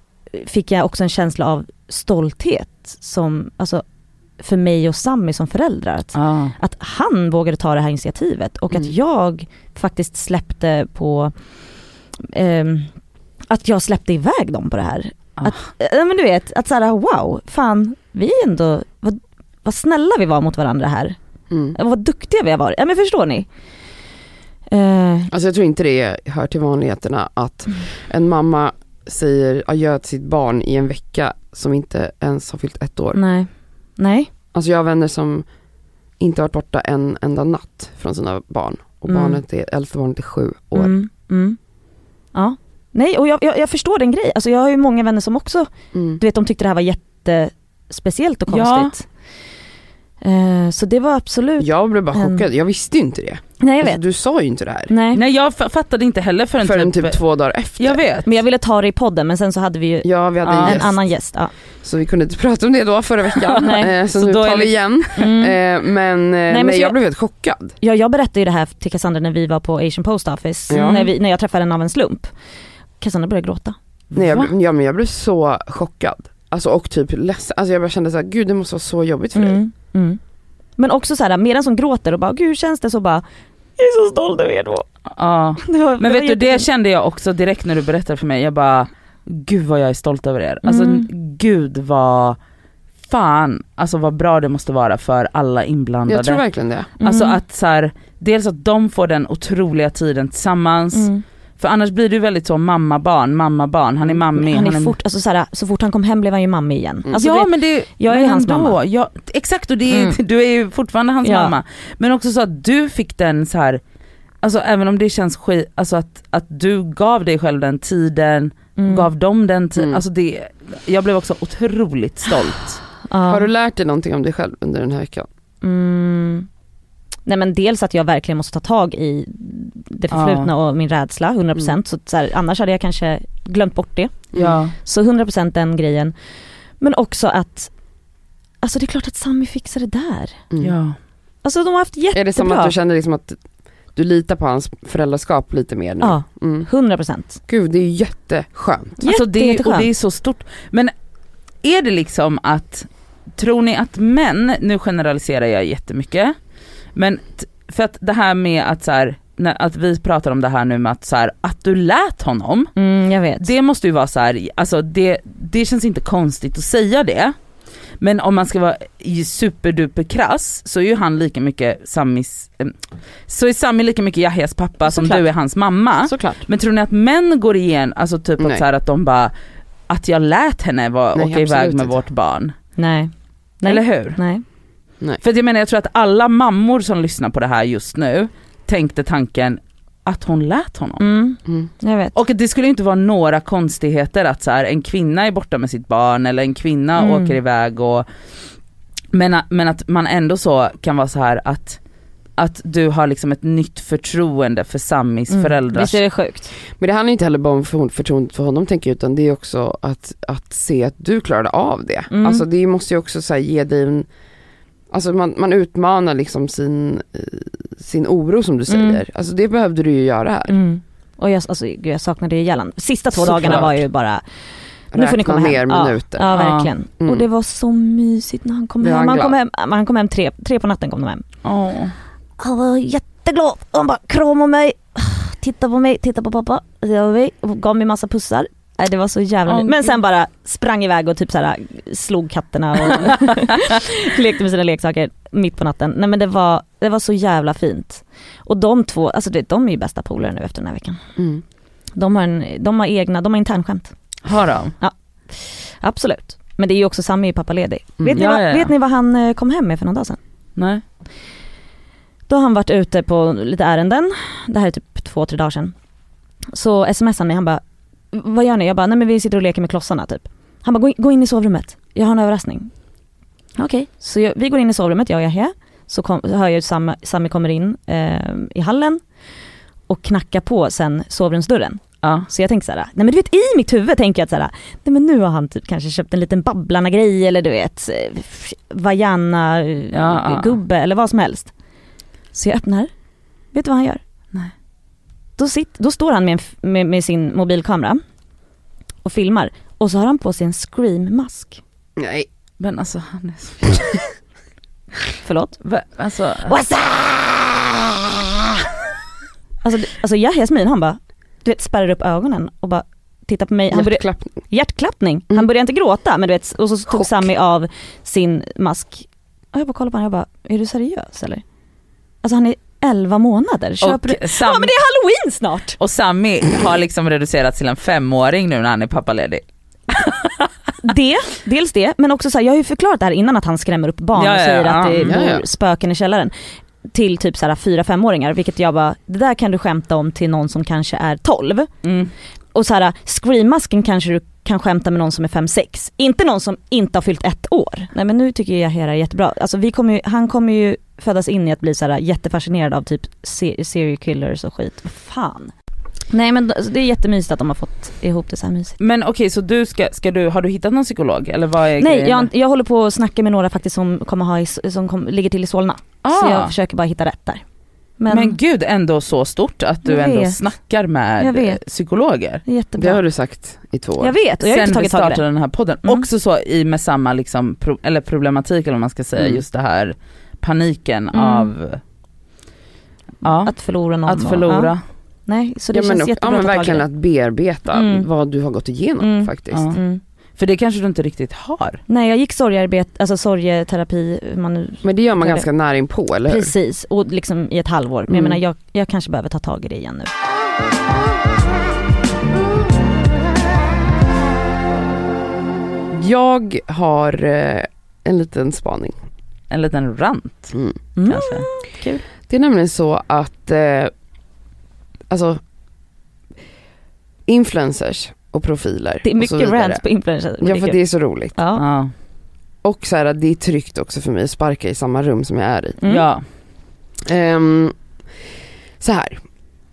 fick jag också en känsla av stolthet som, alltså för mig och Sammy som föräldrar. Att, Ja. att han vågade ta det här initiativet och att Mm. jag faktiskt släppte på, ehm, att jag släppte iväg dem på det här. Att, ja men du vet, att såhär wow, fan vi är ändå, vad, vad snälla vi var mot varandra här. Mm. Vad duktiga vi har varit, ja men förstår ni? Eh, Alltså jag tror inte det hör till vanligheterna att Mm. en mamma säger adjö till sitt barn i en vecka som inte ens har fyllt ett år. nej, nej. Alltså jag har vänner som inte har varit borta en enda natt från sina barn och Mm. barnet är, äldsta barnet är sju år. Mm, mm. Ja, nej och jag, jag, jag förstår den grejen. Alltså jag har ju många vänner som också, Mm. du vet de tyckte det här var jättespeciellt och Ja. konstigt. Eh, så det var absolut, Jag blev bara En- chockad, jag visste ju inte det. nej jag Alltså, vet. du sa ju inte det här. Nej. Nej jag fa- fattade inte heller förrän, Förrän typ två dagar efter. Jag vet. Men jag ville ta det i podden men sen så hade vi ju Ja vi hade Ja. en en gäst, annan gäst. Ja. så vi kunde inte prata om det då förra veckan. Nej. Eh, så, Så nu tar vi det- igen. Mm. Eh, men eh, nej, men jag, jag- blev helt chockad. Ja, jag berättade ju det här till Cassandra när vi var på Asian Post Office, Ja. när, vi, när jag träffade henne av en slump. Cassandra började gråta. Nej, jag, blev- ja, men jag blev så chockad. Alltså och typ ledsen, alltså jag bara kände såhär, gud det måste vara så jobbigt för dig. Mm. Mm. Men också så här, medan som gråter och bara, gud hur känns det? Så bara, jag är så stolt över er då. Ja. Det var, Men vet du det kände jag också direkt när du berättade för mig, jag bara Gud vad jag är stolt över er. Alltså Mm. gud vad fan, alltså vad bra det måste vara för alla inblandade. Jag tror verkligen det. Alltså Mm. att så här, dels att de får den otroliga tiden tillsammans, Mm. För annars blir det ju väldigt så mamma-barn, mamma-barn, han är mammig. Han är är- fort, alltså så, här, så fort han kom hem blev han ju mamma igen. Mm. Alltså, ja du vet, men det, jag är men hans ändå, mamma. Ja, exakt och det är, Mm. du är ju fortfarande hans Ja. mamma. Men också så att du fick den så här, alltså även om det känns skit, alltså att, att du gav dig själv den tiden, mm. gav dem den tiden, Mm. alltså det, jag blev också otroligt stolt. Ja. Har du lärt dig någonting om dig själv under den här veckan? Mm. Nej men dels att jag verkligen måste ta tag i det förflutna och min rädsla 100% Mm. så, så här, annars hade jag kanske glömt bort det. Ja. Så 100% den grejen. Men också att, alltså det är klart att Sami fixar det där. Mm. ja. Alltså de har haft jättebra. Är det som att du känner liksom att du litar på hans föräldraskap lite mer nu? Ja, Mm. 100%. Gud det är jätteskönt. Alltså det, och jätteskönt. det är så stort. Men är det liksom att, tror ni att män, nu generaliserar jag jättemycket, men för att det här med att så här, att vi pratar om det här nu med att så här, att du lät honom, Mm, jag vet. det måste ju vara så här, alltså det, det känns inte konstigt att säga det. Men om man ska vara superduper krass så är ju han lika mycket Samis, så är Sami lika mycket Yahyas pappa som Såklart. du är hans mamma. Såklart. Men tror ni att män går igen, alltså typ att, Nej. så här, att de bara, att jag lät henne vara, Nej, åka iväg med inte. vårt barn? Nej. Nej. Eller hur? Nej. För att jag menar jag tror att alla mammor som lyssnar på det här just nu tänkte tanken att hon lät honom. Mm, Mm. jag vet. Och det skulle inte vara några konstigheter att så här, en kvinna är borta med sitt barn eller en kvinna Mm. åker iväg och men, att- men att man ändå så kan vara så här att att du har liksom ett nytt förtroende för Samis Mm. föräldrars Visst är det sjukt? Men det handlar inte heller bara om för- förtroendet för honom tänker jag utan det är också att, att se att du klarade av det. Mm. Alltså det måste ju också så här, ge dig en, alltså man, man utmanar liksom sin, eh, sin oro som du säger. Mm. Alltså det behövde du ju göra här. Mm. Och jag, alltså, gud, jag saknade det ihjäl Sista två Såklart. dagarna var ju bara, nu får ni komma hem. ner Ja. minuter. Ja Ja. verkligen. Mm. Och det var så mysigt när han kom hem. han Han kom hem, han kom hem tre, tre på natten kom de hem. Åh. Han var jätteglad. Han bara kramade mig, tittade på mig, tittade på pappa, gav mig massa pussar. Nej, det var så jävla mysigt. Men sen bara sprang iväg och typ såhär slog katterna och lekte med sina leksaker mitt på natten. Nej men det var, det var så jävla fint. Och de två, alltså det, de är ju bästa polare nu efter den här veckan. Mm. De har, en, de har egna, de har internskämt. Har de? Absolut. Men det är ju också Sami är pappaledig. Mm. Vet, ni Ja, vad, ja, ja. vet ni vad han eh, kom hem med för någon dag sedan? Nej. Då har han varit ute på lite ärenden, det här är typ två, tre dagar sedan. Så smsade han mig, han bara, vad gör ni? Jag bara, nej men vi sitter och leker med klossarna typ. Han bara, gå in, i sovrummet, jag har en överraskning. Okej, så jag, vi går in i sovrummet, jag och Yahya. Så kom, hör jag Sami, Sami kommer in eh, i hallen och knackar på sen sovrumsdörren. Ja. Så jag tänker såhär, nej men du vet i mitt huvud tänker jag att såhär, nej men nu har han typ kanske köpt en liten Babblarna-grej eller du vet, Ja, ja. Vajana-gubbe eller vad som helst. Så jag öppnar, vet du vad han gör? Då, sitt, då står han med, med, med sin mobilkamera och filmar och så har han på sig en scream-mask. Nej. Men alltså han är så... Förlåt? Va- Alltså, What's? Alltså, alltså Yahyas min han bara, du vet spärrar upp ögonen och bara tittar på mig. Han började, Hjärtklappning. hjärtklappning. Mm. Han började inte gråta men du vet, och så tog Chock. Sami av sin mask. Och jag bara kollade på honom och jag bara, är du seriös eller? Alltså han är 11 månader, köper du? och, Sam, Ja men det är halloween snart! och Sammy har liksom reducerats till en femåring nu när han är pappaledig. Det, dels det, men också så här, jag har ju förklarat det här innan att han skrämmer upp barn Ja, och säger ja. att det Ja, bor ja. spöken i källaren. Till typ så här 4-5-åringar, vilket jag bara, det där kan du skämta om till någon som kanske är 12. Mm. Och så här, screammasken kanske du kan skämta med någon som är 5-6. Inte någon som inte har fyllt ett år. Nej men nu tycker jag Hera är jättebra. Alltså vi kommer ju, han kommer ju födas in i att bli så här jättefascinerad av typ se- serial killers och skit. Fan. Nej men alltså, det är jättemysigt att de har fått ihop det så här mysigt. Men okej så du ska, ska du, har du hittat någon psykolog eller vad är Nej jag, jag håller på att snacka med några faktiskt som kommer ha i, som kom, ligger till i Solna. Så Ah. jag försöker bara hitta rätt där. Men, Men, gud ändå så stort att du ändå vet. snackar med psykologer. jättebra. Det har du sagt i två år. jag vet och jag har Sen inte vi tagit tag i startade det. den här podden. Mm. Också så i med samma liksom, pro, eller problematik eller vad man ska säga, Mm. just det här paniken Mm. av ja, Att förlora någon. att förlora. Ja. Nej så det Ja, men, känns ja, jättebra men att ta tag i verkligen att bearbeta Mm. vad du har gått igenom Mm. faktiskt. Mm. För det kanske du inte riktigt har. Nej jag gick sorgearbete, alltså sorgeterapi, man nu, Men det gör man Jag ganska nära inpå, eller hur? precis, och liksom i ett halvår. Men jag Mm. menar jag, jag kanske behöver ta tag i det igen nu. Jag har eh, en liten spaning. En liten rant Mm. Mm. kanske. Det är nämligen så att, eh, alltså, influencers och profiler Det är mycket rants på influencers. men Ja det är för det är så roligt. Ja. Ja. Och så här, det är tryggt också för mig att sparka i samma rum som jag är i. Mm. ja. Ehm, så här,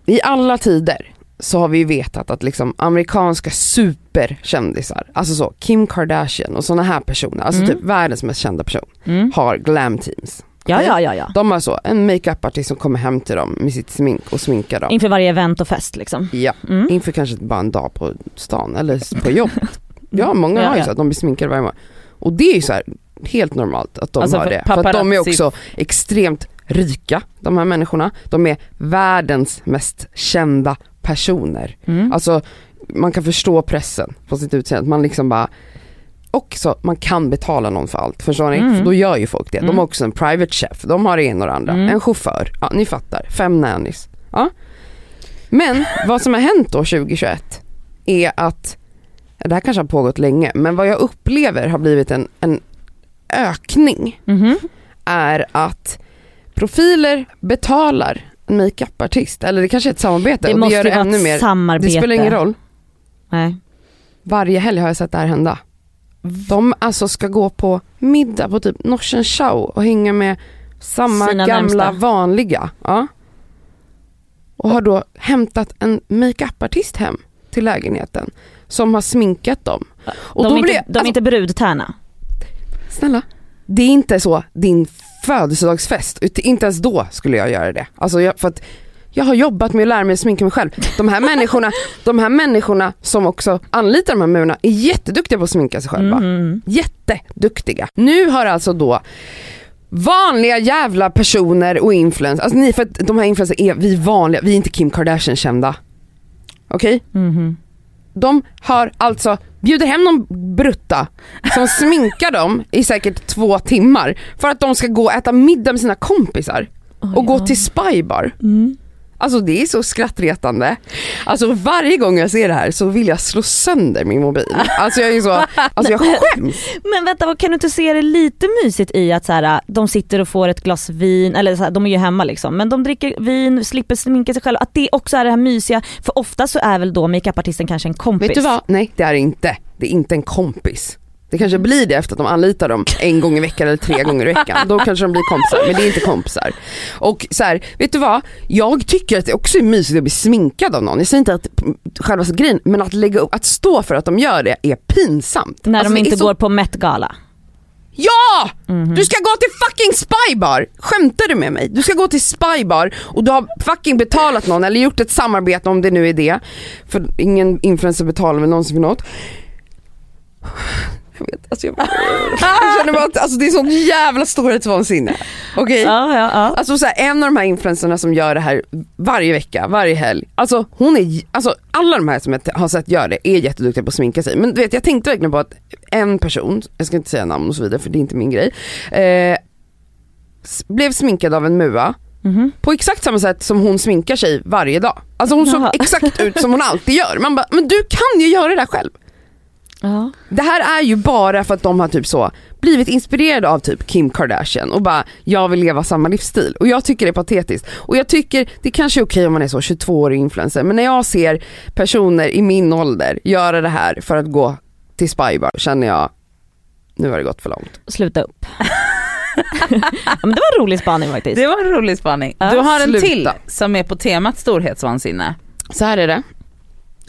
i alla tider så har vi ju vetat att liksom amerikanska superkändisar, alltså så Kim Kardashian och sådana här personer, alltså Mm. typ världens mest kända person, Mm. har glam teams. Ja ja ja ja. De har så en makeup-artist som kommer hem till dem med sitt smink och sminkar dem. Inför varje event och fest liksom. Ja, Mm. inför kanske bara en dag på stan eller på jobbet. Ja, många Ja, har ju ja. så att de blir sminkade varje morgon. Och det är ju så här helt normalt att de Alltså har det. För att de är också extremt rika, de här människorna. De är världens mest kända personer. Mm. Alltså man kan förstå pressen på sitt utseende, man liksom bara också, man kan betala någon för allt, förstår ni? Mm. För då gör ju folk det. De Mm. har också en private chef, de har det ena och det andra, Mm. en chaufför, ja ni fattar, fem nannies. Ja. Men vad som har hänt då 2021 är att, det här kanske har pågått länge, men vad jag upplever har blivit en, en ökning Mhm. är att profiler betalar en makeup-artist, eller det kanske är ett samarbete Det och det måste gör det vara ännu ett mer, samarbete. det spelar ingen roll. Nej. Varje helg har jag sett det här hända. De alltså ska gå på middag på typ Norsen Chow och hänga med samma Sina gamla närmsta. vanliga. Ja. Och har då hämtat en makeup-artist hem till lägenheten som har sminkat dem. Och de då är blir, inte, de är alltså, inte brudtärna. Snälla, det är inte så din födelsedagsfest, inte ens då skulle jag göra det. Alltså jag, för att jag har jobbat med att lära mig att sminka mig själv. De här människorna, de här människorna som också anlitar de här murarna är jätteduktiga på att sminka sig själva. Mhm. Jätteduktiga. Nu har alltså då vanliga jävla personer och influencers, alltså ni för att de här influencers är vi vanliga, vi är inte Kim Kardashian kända. Okej? Mhm. De har alltså bjuder hem någon brutta som sminkar dem i säkert två timmar för att de ska gå och äta middag med sina kompisar och gå Oj, till spybar. Mm. Alltså det är så skrattretande. Alltså varje gång jag ser det här så vill jag slå sönder min mobil. Alltså jag är så, alltså jag skäms. Men vänta, vad- kan du inte se det lite mysigt i att så här, de sitter och får ett glas vin, eller så här, de är ju hemma liksom, men de dricker vin, slipper sminka sig själva. Att det också är det här mysiga, för ofta så är väl då makeupartisten kanske en kompis. Vet du vad? Nej det är inte. Det är inte en kompis. Det kanske blir det efter att de anlitar dem en gång i veckan eller tre gånger i veckan. Då kanske de blir kompisar, men det är inte kompisar. Och så här, vet du vad? Jag tycker att det också är mysigt att bli sminkad av någon. Jag säger inte att själva grejen, men att lägga upp, att stå för att de gör det är pinsamt. När Alltså, de inte så- går på Met-gala. Ja! Du ska gå till fucking spybar! Skämtar du med mig? Du ska gå till spybar och du har fucking betalat någon eller gjort ett samarbete om det nu är det. För ingen influencer betalar väl någonsin för något. Jag vet, alltså jag, jag känner bara att alltså det är sånt jävla storhetsvansinne. Okej? Ja, ja, ja. Alltså så här, en av de här influencerna som gör det här varje vecka, varje helg. Alltså hon är, alltså alla de här som jag har sett göra det är jätteduktiga på att sminka sig. Men du vet jag tänkte verkligen på att en person, jag ska inte säga namn och så vidare för det är inte min grej. Eh, blev sminkad av en mua Mhm. på exakt samma sätt som hon sminkar sig varje dag. Alltså hon såg Jaha. exakt ut som hon alltid gör. Man bara, men du kan ju göra det där själv. Ja. Det här är ju bara för att de har typ så blivit inspirerade av typ Kim Kardashian och bara jag vill leva samma livsstil och jag tycker det är patetiskt och jag tycker det kanske är okej om man är så 22-årig influencer men när jag ser personer i min ålder göra det här för att gå till spybar känner jag nu har det gått för långt. Sluta upp. ja, men det var en rolig spaning faktiskt. Det var en rolig spaning. Du har en sluta. till som är på temat storhetsvansinne. Så här är det.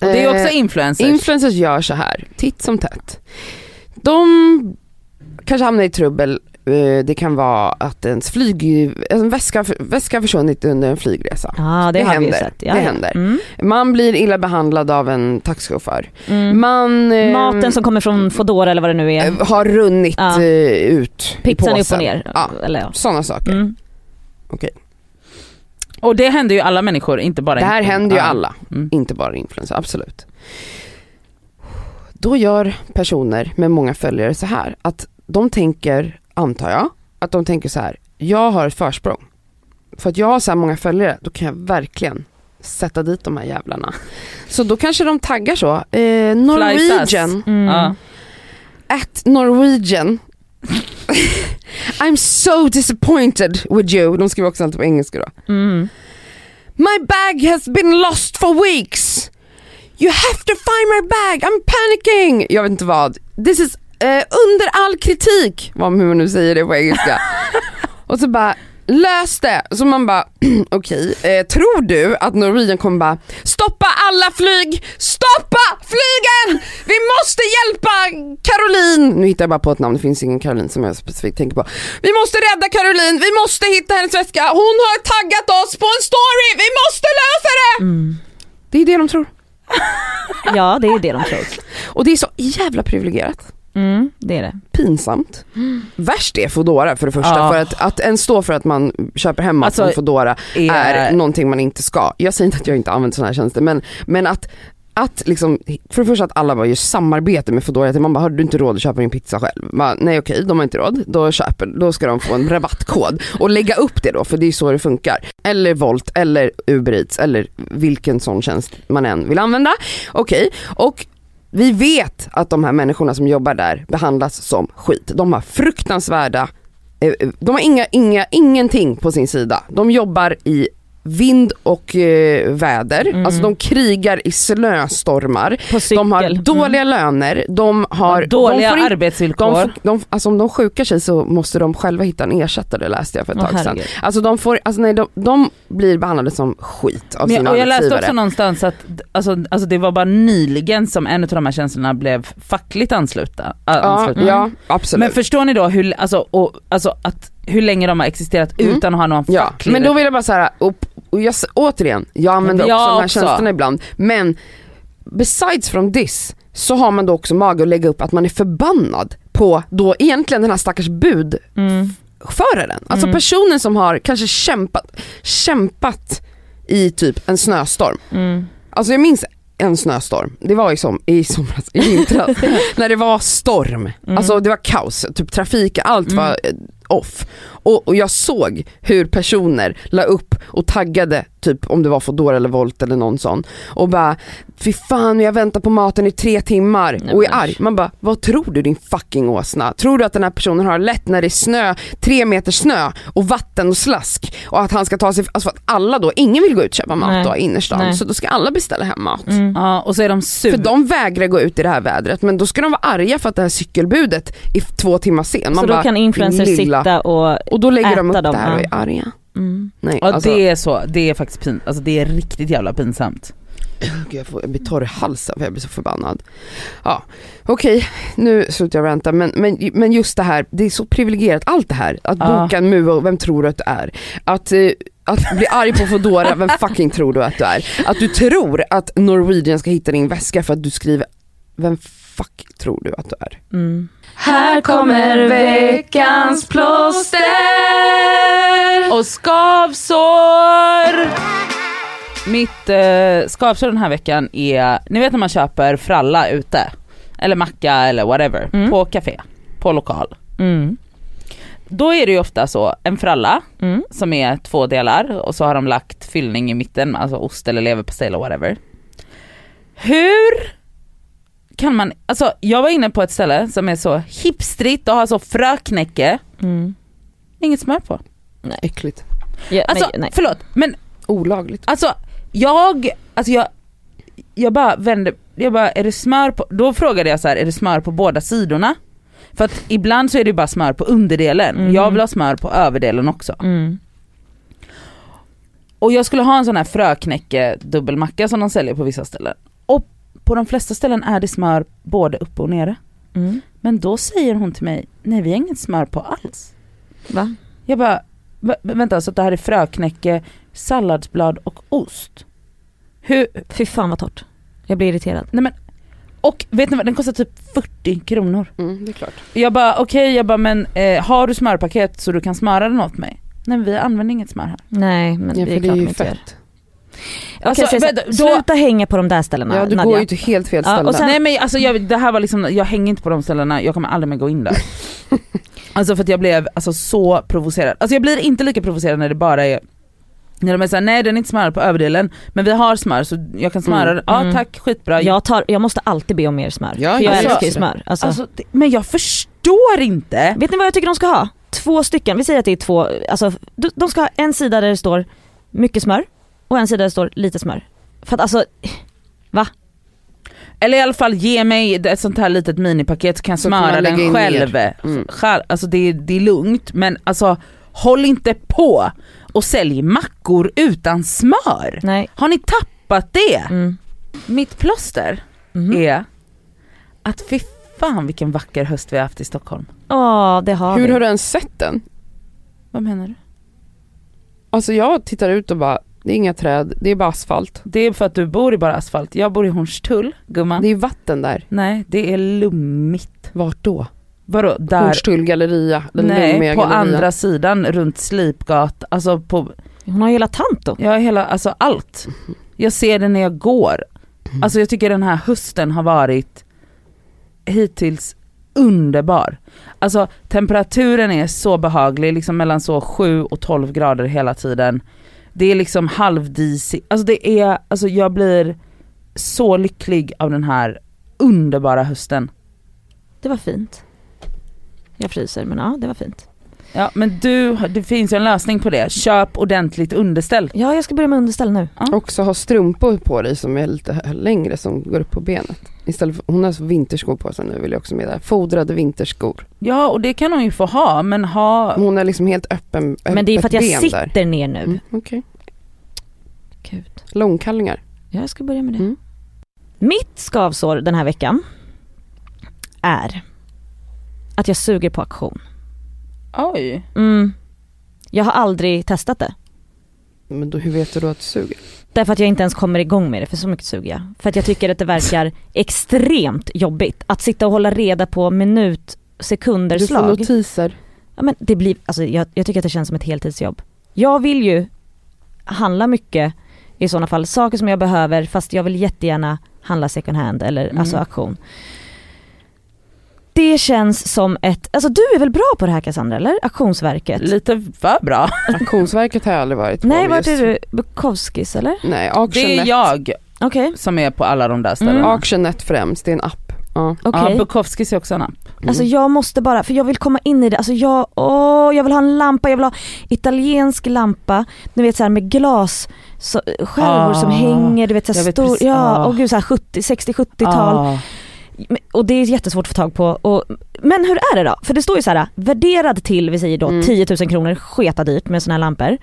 Och det är också Eh, influencers. Influencers gör så här, titt som tätt. De kanske hamnar i trubbel, eh, det kan vara att ens flyg, en väska, väska försvunnit under en flygresa. Ja det, Det har vi ju händer. sett. Ja, Det ja. händer. Mm. Man blir illa behandlad av en taxichaufför. Mm. Man eh, Maten som kommer från Foodora eller vad det nu är. har runnit Ja. eh, ut i Pizzan är upp och påsen. ner. Ja. Eller, ja. Sådana saker. Mm. Och det händer ju alla människor, inte bara Det här händer ju alla, Mm. inte bara influencers, absolut. Då gör personer med många följare så här att de tänker, antar jag, att de tänker så här, jag har ett försprång. För att jag har så här många följare, då kan jag verkligen sätta dit de här jävlarna. Så då kanske de taggar så, eh, Norwegian, Mm. At Norwegian. I'm so disappointed with you. De skriver också alltid på engelska då. Mm. My bag has been lost for weeks. You have to find my bag, I'm panicking. Jag vet inte vad. This is eh, under all kritik, vad hur man nu säger det på engelska. och så bara, lös det. Så man bara, okej, eh, tror du att Norwegian kommer bara, stoppa alla flyg, stoppa flygen! Vi måste hjälpa Caroline! Nu hittar jag bara på ett namn, det finns ingen Caroline som jag specifikt tänker på. Vi måste rädda Caroline, vi måste hitta hennes väska, hon har taggat oss på en story, vi måste lösa det! Mm. Det är det de tror. Ja det är det de tror. Och det är så jävla privilegierat. Mm, det är det. Pinsamt. Värst är Foodora för det första, Ja. för att, att ens stå för att man köper hem mat Alltså, från Foodora Är, är någonting man inte ska. Jag säger inte att jag inte använder sådana här tjänster men, men att att liksom, för det första att alla bara gör samarbete med Foodora, att man bara har du inte råd att köpa din pizza själv? Man, nej okej, de har inte råd, då köper, då ska de få en rabattkod och lägga upp det då för det är så det funkar. Eller Volt eller Uber Eats eller vilken sån tjänst man än vill använda. Okej, och vi vet att de här människorna som jobbar där behandlas som skit. De har fruktansvärda, eh, de har inga, inga, ingenting på sin sida. De jobbar i vind och eh, väder, Mm. alltså de krigar i snöstormar, de har dåliga löner, de har dåliga de inte- arbetsvillkor. de, de, alltså om de sjukar sig så måste de själva hitta en ersättare läste jag för ett tag sedan. Alltså de får, alltså nej de, de blir behandlade som skit av Men sina och jag läste också någonstans att alltså, alltså det var bara nyligen som en av de här tjänsterna blev fackligt ansluta, ja, anslutna. ja, absolut. Men förstår ni då hur, alltså, och, alltså att, hur länge de har existerat Mm. utan att ha någon Ja, facklig men då vill jag bara säga och, jag, återigen, jag använder Jag också de här tjänsterna ibland, men besides from this så har man då också mage att lägga upp att man är förbannad på då egentligen den här stackars budföraren. Mm. Alltså Mm. personen som har kanske kämpat, kämpat i typ en snöstorm. Mm. Alltså jag minns en snöstorm, det var i, som, i somras, i vintras, när det var storm. Mm. Alltså det var kaos, typ trafik, allt Mm. var off. Och, och jag såg hur personer la upp och taggade, typ om det var Foodora eller Volt eller någon sån. Och bara, fy fan jag väntar på maten i tre timmar Nej, och är arg. Man bara, vad tror du din fucking åsna? Tror du att den här personen har lätt när det är snö, tre meter snö och vatten och slask och att han ska ta sig, alltså för att alla då, ingen vill gå ut och köpa mat Nej. då i innerstan Nej. så då ska alla beställa hem mat. Mm. Ja och så är de sur. För de vägrar gå ut i det här vädret men då ska de vara arga för att det här cykelbudet är två timmar sen. Man Så då bara, kan influencers lilla. Sitta och, Och då lägger de upp det här och är arga. mm. Nej, Ja alltså, det är så, det är faktiskt pin, alltså det är riktigt jävla pinsamt. Gud, jag, får, jag blir torr i halsen för jag blir så förbannad. Ja, okej, nu slutar jag ranta men, men, men just det här, det är så privilegierat, allt det här. Att Ja. boka en MUA, vem tror du att du är? Att, eh, att bli arg på Foodora, vem fucking tror du att du är? Att du tror att Norwegian ska hitta din väska för att du skriver, vem fuck tror du att du är? Mm. Här kommer veckans plåster och skavsår. Mitt eh, skavsår den här veckan är, ni vet när man köper fralla ute, eller macka eller whatever, Mm. på café, på lokal. Mm. Då är det ju ofta så, en fralla Mm. som är två delar och så har de lagt fyllning i mitten, alltså ost eller leverpastej eller whatever. Hur kan man, alltså jag var inne på ett ställe som är så hipstrigt och har så fröknäcke, Mm. inget smör på. Äckligt. Ja, Alltså men, nej. förlåt, men Olagligt. alltså jag, alltså jag, jag bara vände, jag bara är det smör på, då frågade jag så här, är det smör på båda sidorna? För att ibland så är det bara smör på underdelen, Mhm. jag vill ha smör på överdelen också. Mm. Och jag skulle ha en sån här fröknäcke dubbelmacka som de säljer på vissa ställen. Och på de flesta ställen är det smör både uppe och nere. Mm. Men då säger hon till mig, nej vi har inget smör på alls. Va? Jag bara, "Va- vänta så att det här är fröknäcke, salladsblad och ost. Hur, Fy fan vad torrt. Jag blir irriterad. nej men, och vet ni vad, den kostar typ 40 kronor. Mm, det är klart. Jag bara okej, jag bara men eh, har du smörpaket så du kan smöra den åt mig? Nej vi använder inget smör här. Nej men Ja, det är för det klart är ju inte gör. Alltså, så, vänta, då- sluta hänga på de där ställena Ja, du Nadja. går ju till helt fel Ja, ställe. och sen- Nej men alltså jag, det här var liksom, jag hänger inte på de ställena, jag kommer aldrig mer gå in där. alltså för att jag blev alltså, så provocerad. Alltså jag blir inte lika provocerad när det bara är när de är såhär, nej den är inte smörad på överdelen men vi har smör så jag kan smöra Mm. Ja Mm. tack, skitbra. jag, tar, jag måste alltid be om mer smör. Ja, för jag jag älskar ju smör. Alltså, Alltså, det, men jag förstår inte. vet ni vad jag tycker de ska ha? Två stycken, vi säger att det är två, alltså de- de ska ha en sida där det står mycket smör och en sida där det står lite smör. För att alltså, Eller i alla fall ge mig ett sånt här litet minipaket så kan jag Så smöra den själv. Mm. själv. Alltså det, är- det är lugnt men alltså håll inte på och sälj mackor utan smör. nej. Har ni tappat det? Mm. Mitt plåster Mhm. är att fy fan vilken vacker höst vi har haft i Stockholm. Ja det har Hur vi. har du ens sett den? Vad menar du? Alltså jag tittar ut och bara, det är inga träd, det är bara asfalt. Det är för att du bor i bara asfalt. Jag bor i Hornstull gumman. Det är vatten där. Nej det är lummigt. Vart då? Vadå där? Hornstull galleria, den Nej på galleria. andra sidan runt Slipgat, alltså på, Hon har hela Tanto. jag har hela, alltså allt. Jag ser det när jag går. Alltså jag tycker den här hösten har varit hittills underbar. Alltså temperaturen är så behaglig, liksom mellan så 7 och 12 grader hela tiden. Det är liksom halvdisigt, alltså det är, alltså jag blir så lycklig av den här underbara hösten. Det var fint. Jag fryser men ja det var fint. Ja men du, det finns ju en lösning på det. Köp ordentligt underställ. Ja jag ska börja med underställ nu. Också ha strumpor på dig som är lite längre som går upp på benet. Istället för, hon har så vinterskor på sig nu vill jag också med där. Fodrade vinterskor. Ja och det kan hon ju få ha men ha, Hon är liksom helt öppen, Men det är för att jag ben där. sitter ner nu. Mm, Okej. Gud. Långkallingar. Ja, jag ska börja med det. Mm. Mitt skavsår den här veckan är att jag suger på auktion. Oj. Mm. Jag har aldrig testat det. Men då, hur vet du då att du suger? Därför att jag inte ens kommer igång med det, för så mycket suger jag. För att jag tycker att det verkar extremt jobbigt att sitta och hålla reda på minut, Du får sekunderslag. notiser. Ja, men det blir, alltså, jag, jag tycker att det känns som ett heltidsjobb. Jag vill ju handla mycket i sådana fall, saker som jag behöver fast jag vill jättegärna handla second hand eller Mm. alltså auktion. Det känns som ett, alltså du är väl bra på det här Cassandra eller? Auktionsverket? Lite för bra. Auktionsverket har jag aldrig varit på. Nej vart just- är du? Bukowskis eller? Nej, Auctionnet. Det är jag Okej, som är på alla de där ställena. Mm. Auctionnet främst, det är en app. Ja. okej. Ja, Bukowskis är också en app. Alltså jag måste bara, för jag vill komma in i det, alltså jag, åh, jag vill ha en lampa, jag vill ha italiensk lampa, du vet såhär med glas, så, skärvor Ah, som hänger, du vet såhär stor, precis, ja ah. och gud såhär 70, 60-70-tal. Ah. Och det är jättesvårt att få tag på. Och, men hur är det då? För det står ju så här värderad till, vi säger då Mm. 10 000 kronor, sketa dyrt med såna här lampor.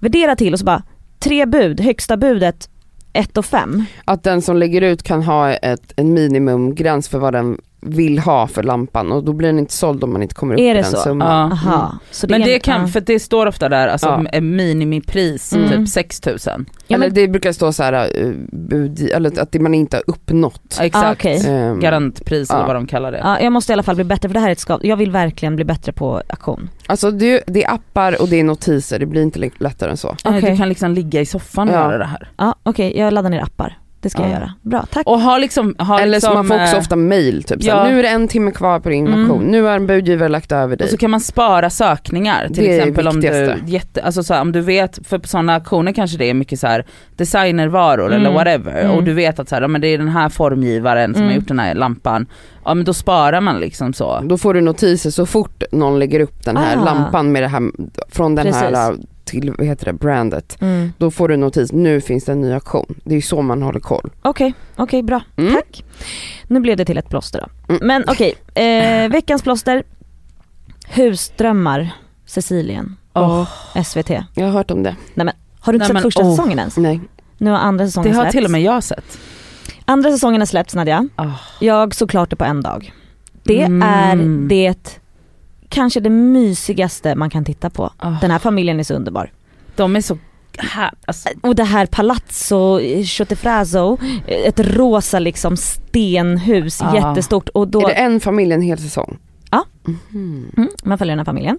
Värderad till och så bara tre bud, högsta budet 1 och 5. Att den som lägger ut kan ha ett, en minimumgräns för vad den vill ha för lampan och då blir den inte såld om man inte kommer upp Är i det den så? summan. Ja. Aha. Så Men är det en- kan, för det står ofta där, alltså Ja. en minimipris, Mm. typ 6000. Ja, Eller men- det brukar stå så här, bud, eller att det man inte har uppnått. Ja, Exakt. Ah, okej. Ehm, Garantpris eller vad de kallar det. Ja, jag måste i alla fall bli bättre för det här är ett skav. Jag vill verkligen bli bättre på auktion. Alltså det, det är appar och det är notiser, det blir inte lättare än så. Nej, Okej. Du kan liksom ligga i soffan och Ja. göra det här. Ja okej, jag laddar ner appar. Det ska jag Ja. göra. Bra, tack. Och ha liksom, ha Eller liksom så man får också eh, ofta mail typ, ja. såhär, nu är det en timme kvar på din Mm. auktion, nu har en budgivare lagt över Och dig. så kan man spara sökningar till Det exempel om du, jätte, alltså så här, om du vet, för på sådana auktioner kanske det är mycket så här designervaror Mm. eller whatever Mm. och du vet att så här, ja, men det är den här formgivaren som Mm. har gjort den här lampan, ja men då sparar man liksom så. Då får du notiser så fort någon lägger upp den här Ah. lampan med det här, från den Precis. här till, vad heter det, brandet. Mm. Då får du notis, nu finns det en ny auktion. Det är ju så man håller koll. Okej, okej bra. Mm. Tack. Nu blev det till ett plåster då. Mm. Men okej, eh, veckans plåster. Husdrömmar, Sicilien, Åh, SVT. Jag har hört om det. Har du inte Nej, sett men, första åh. säsongen ens? Nej. Nu har andra det säsongen har släppts. till och med jag sett. Andra säsongen har släppts Nadja. Ah. Jag såg klart det på en dag. Det Mm. är det kanske det mysigaste man kan titta på. Ah. Den här familjen är så underbar. De är så här, alltså, Och det här Palazzo Chottefraso, ett rosa liksom stenhus, Ah. jättestort. Och då, Är det en familj en hel säsong? Ja. Mhm. Mm, man följer den här familjen.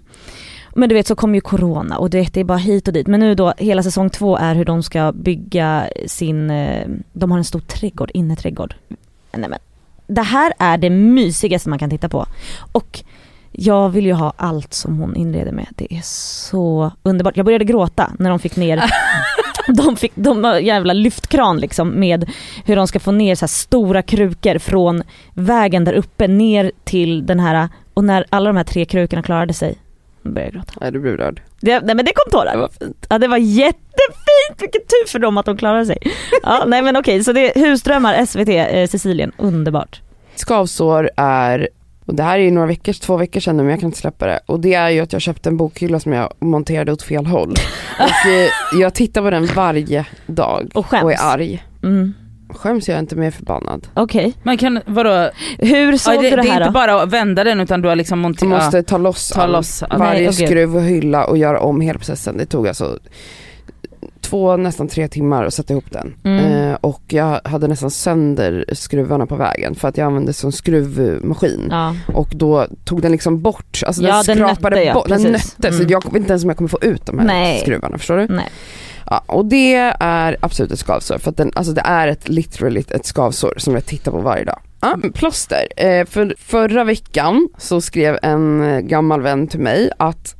Men du vet så kommer ju corona och du vet, det är bara hit och dit. Men nu då, hela säsong två är hur de ska bygga sin, eh, de har en stor trädgård, inneträdgård. Nej men, det här är det mysigaste man kan titta på. Och jag vill ju ha allt som hon inreder med. Det är så underbart. Jag började gråta när de fick ner de fick de jävla lyftkran liksom med hur de ska få ner så stora krukor från vägen där uppe ner till den här och när alla de här tre krukorna klarade sig, då började jag gråta. Nej, du blev rörd. Det, nej men det kom tårar. Det var fint. Ja det var jättefint, vilken tur för dem att de klarade sig. Ja, nej men okej, så det är husdrömmar, SVT, eh, Sicilien, underbart. Skavsår är, och det här är ju några veckor, två veckor sedan men jag kan inte släppa det. Och det är ju att jag köpte en bokhylla som jag monterade åt fel håll. Och eh, jag tittar på den varje dag Och skäms. och är arg. Mm. Skäms jag inte mer förbannad. Okej, man kan, vadå, hur såg ja, det, du det det är här inte då? bara att vända den utan du har liksom Jag monterat, måste ta loss, ta all- loss allt. varje Nej, okej. skruv och hylla och göra om hela processen. Det tog alltså två, nästan tre timmar att sätta ihop den. Mm. Eh, och jag hade nästan sönder skruvarna på vägen för att jag använde som skruvmaskin. Ja. Och då tog den liksom bort, alltså Ja, den den skrapade nötte, ja, bort, den precis. nötte så Mm. jag vet inte ens om jag kommer få ut de här Nej. skruvarna, förstår du? Nej. Ja, och det är absolut ett skavsår för att den, alltså det är ett literally ett skavsår som jag tittar på varje dag. Ja, plåster. Eh, för förra veckan så skrev en eh, gammal vän till mig att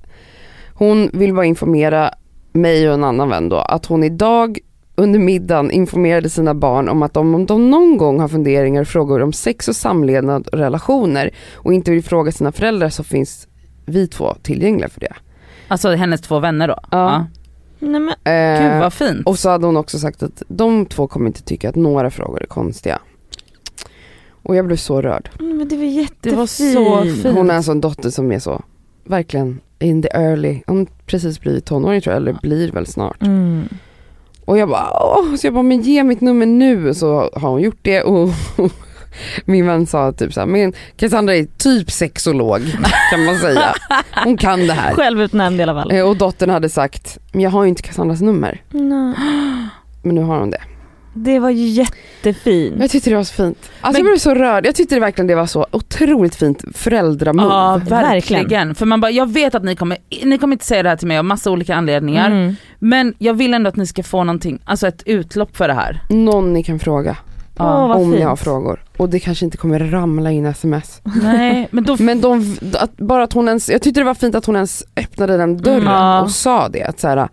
hon vill bara informera mig och en annan vän då att hon idag under middagen informerade sina barn om att de, om de någon gång har funderingar och frågor om sex och samlevnad och relationer och inte vill fråga sina föräldrar så finns vi två tillgängliga för det. Alltså hennes två vänner då? Ja. Nej men, Eh, Gud vad fint. och så hade hon också sagt att de två kommer inte tycka att några frågor är konstiga. Och jag blev så rörd. men det var jättefint. Det var så fint. Hon har alltså en dotter som är så, verkligen in the early, hon precis blivit tonåring tror jag, eller blir väl snart. Mm. Och jag bara, åh, så jag bara, men ge mitt nummer nu. Så har hon gjort det och min vän sa typ såhär, men Cassandra är typ sexolog kan man säga. Hon kan det här. Självutnämnd i alla fall. Eh, Och dottern hade sagt, men jag har ju inte Cassandras nummer. Nej. Men nu har hon det. Det var ju jättefint. Jag tyckte det var så fint. Alltså Men- jag blev så rörd. Jag tyckte det verkligen det var så otroligt fint föräldramove. Ja Verkligen. verkligen. För man bara, jag vet att ni kommer, ni kommer inte säga det här till mig av massa olika anledningar. Mm. Men jag vill ändå att ni ska få någonting, alltså ett utlopp för det här. Någon ni kan fråga. Vad om ni fint. har frågor. Och det kanske inte kommer ramla in sms. Nej men då, Men de, att, bara att hon ens, jag tyckte det var fint att hon ens öppnade den dörren Mm, ja. och sa det. Att så här,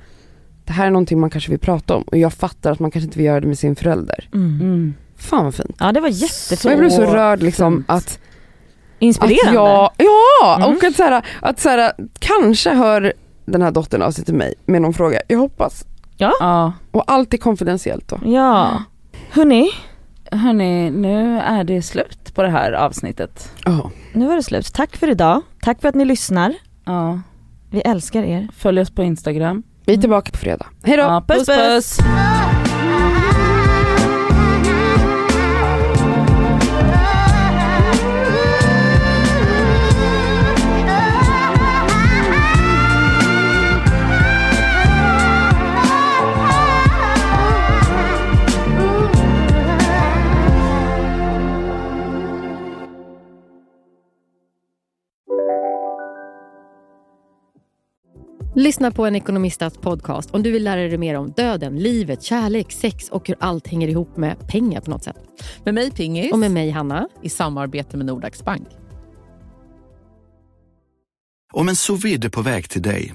det här är någonting man kanske vill prata om och jag fattar att man kanske inte vill göra det med sin förälder. Mm. Mm. Fan vad fint. Ja det var Och jättefint. jag blev så rörd liksom fint. att, att Inspirerande. jag, ja Mm. och att, så här, att så här, kanske hör den här dottern av sig till mig med någon fråga. Jag hoppas. ja. Och allt är konfidentiellt då. Ja. Hörni, Hörni, nu är det slut på det här avsnittet. Ja. nu var det slut. Tack för idag. Tack för att ni lyssnar. Ja. Vi älskar er. Följ oss på Instagram. Vi är tillbaka på fredag. Hej då! Ja, puss Puss, puss. Lyssna på en ekonomistats podcast om du vill lära dig mer om döden, livet, kärlek, sex och hur allt hänger ihop med pengar på något sätt. Med mig Pingis, Och med mig Hanna. i samarbete med Nordax Bank. Om en sous på väg till dig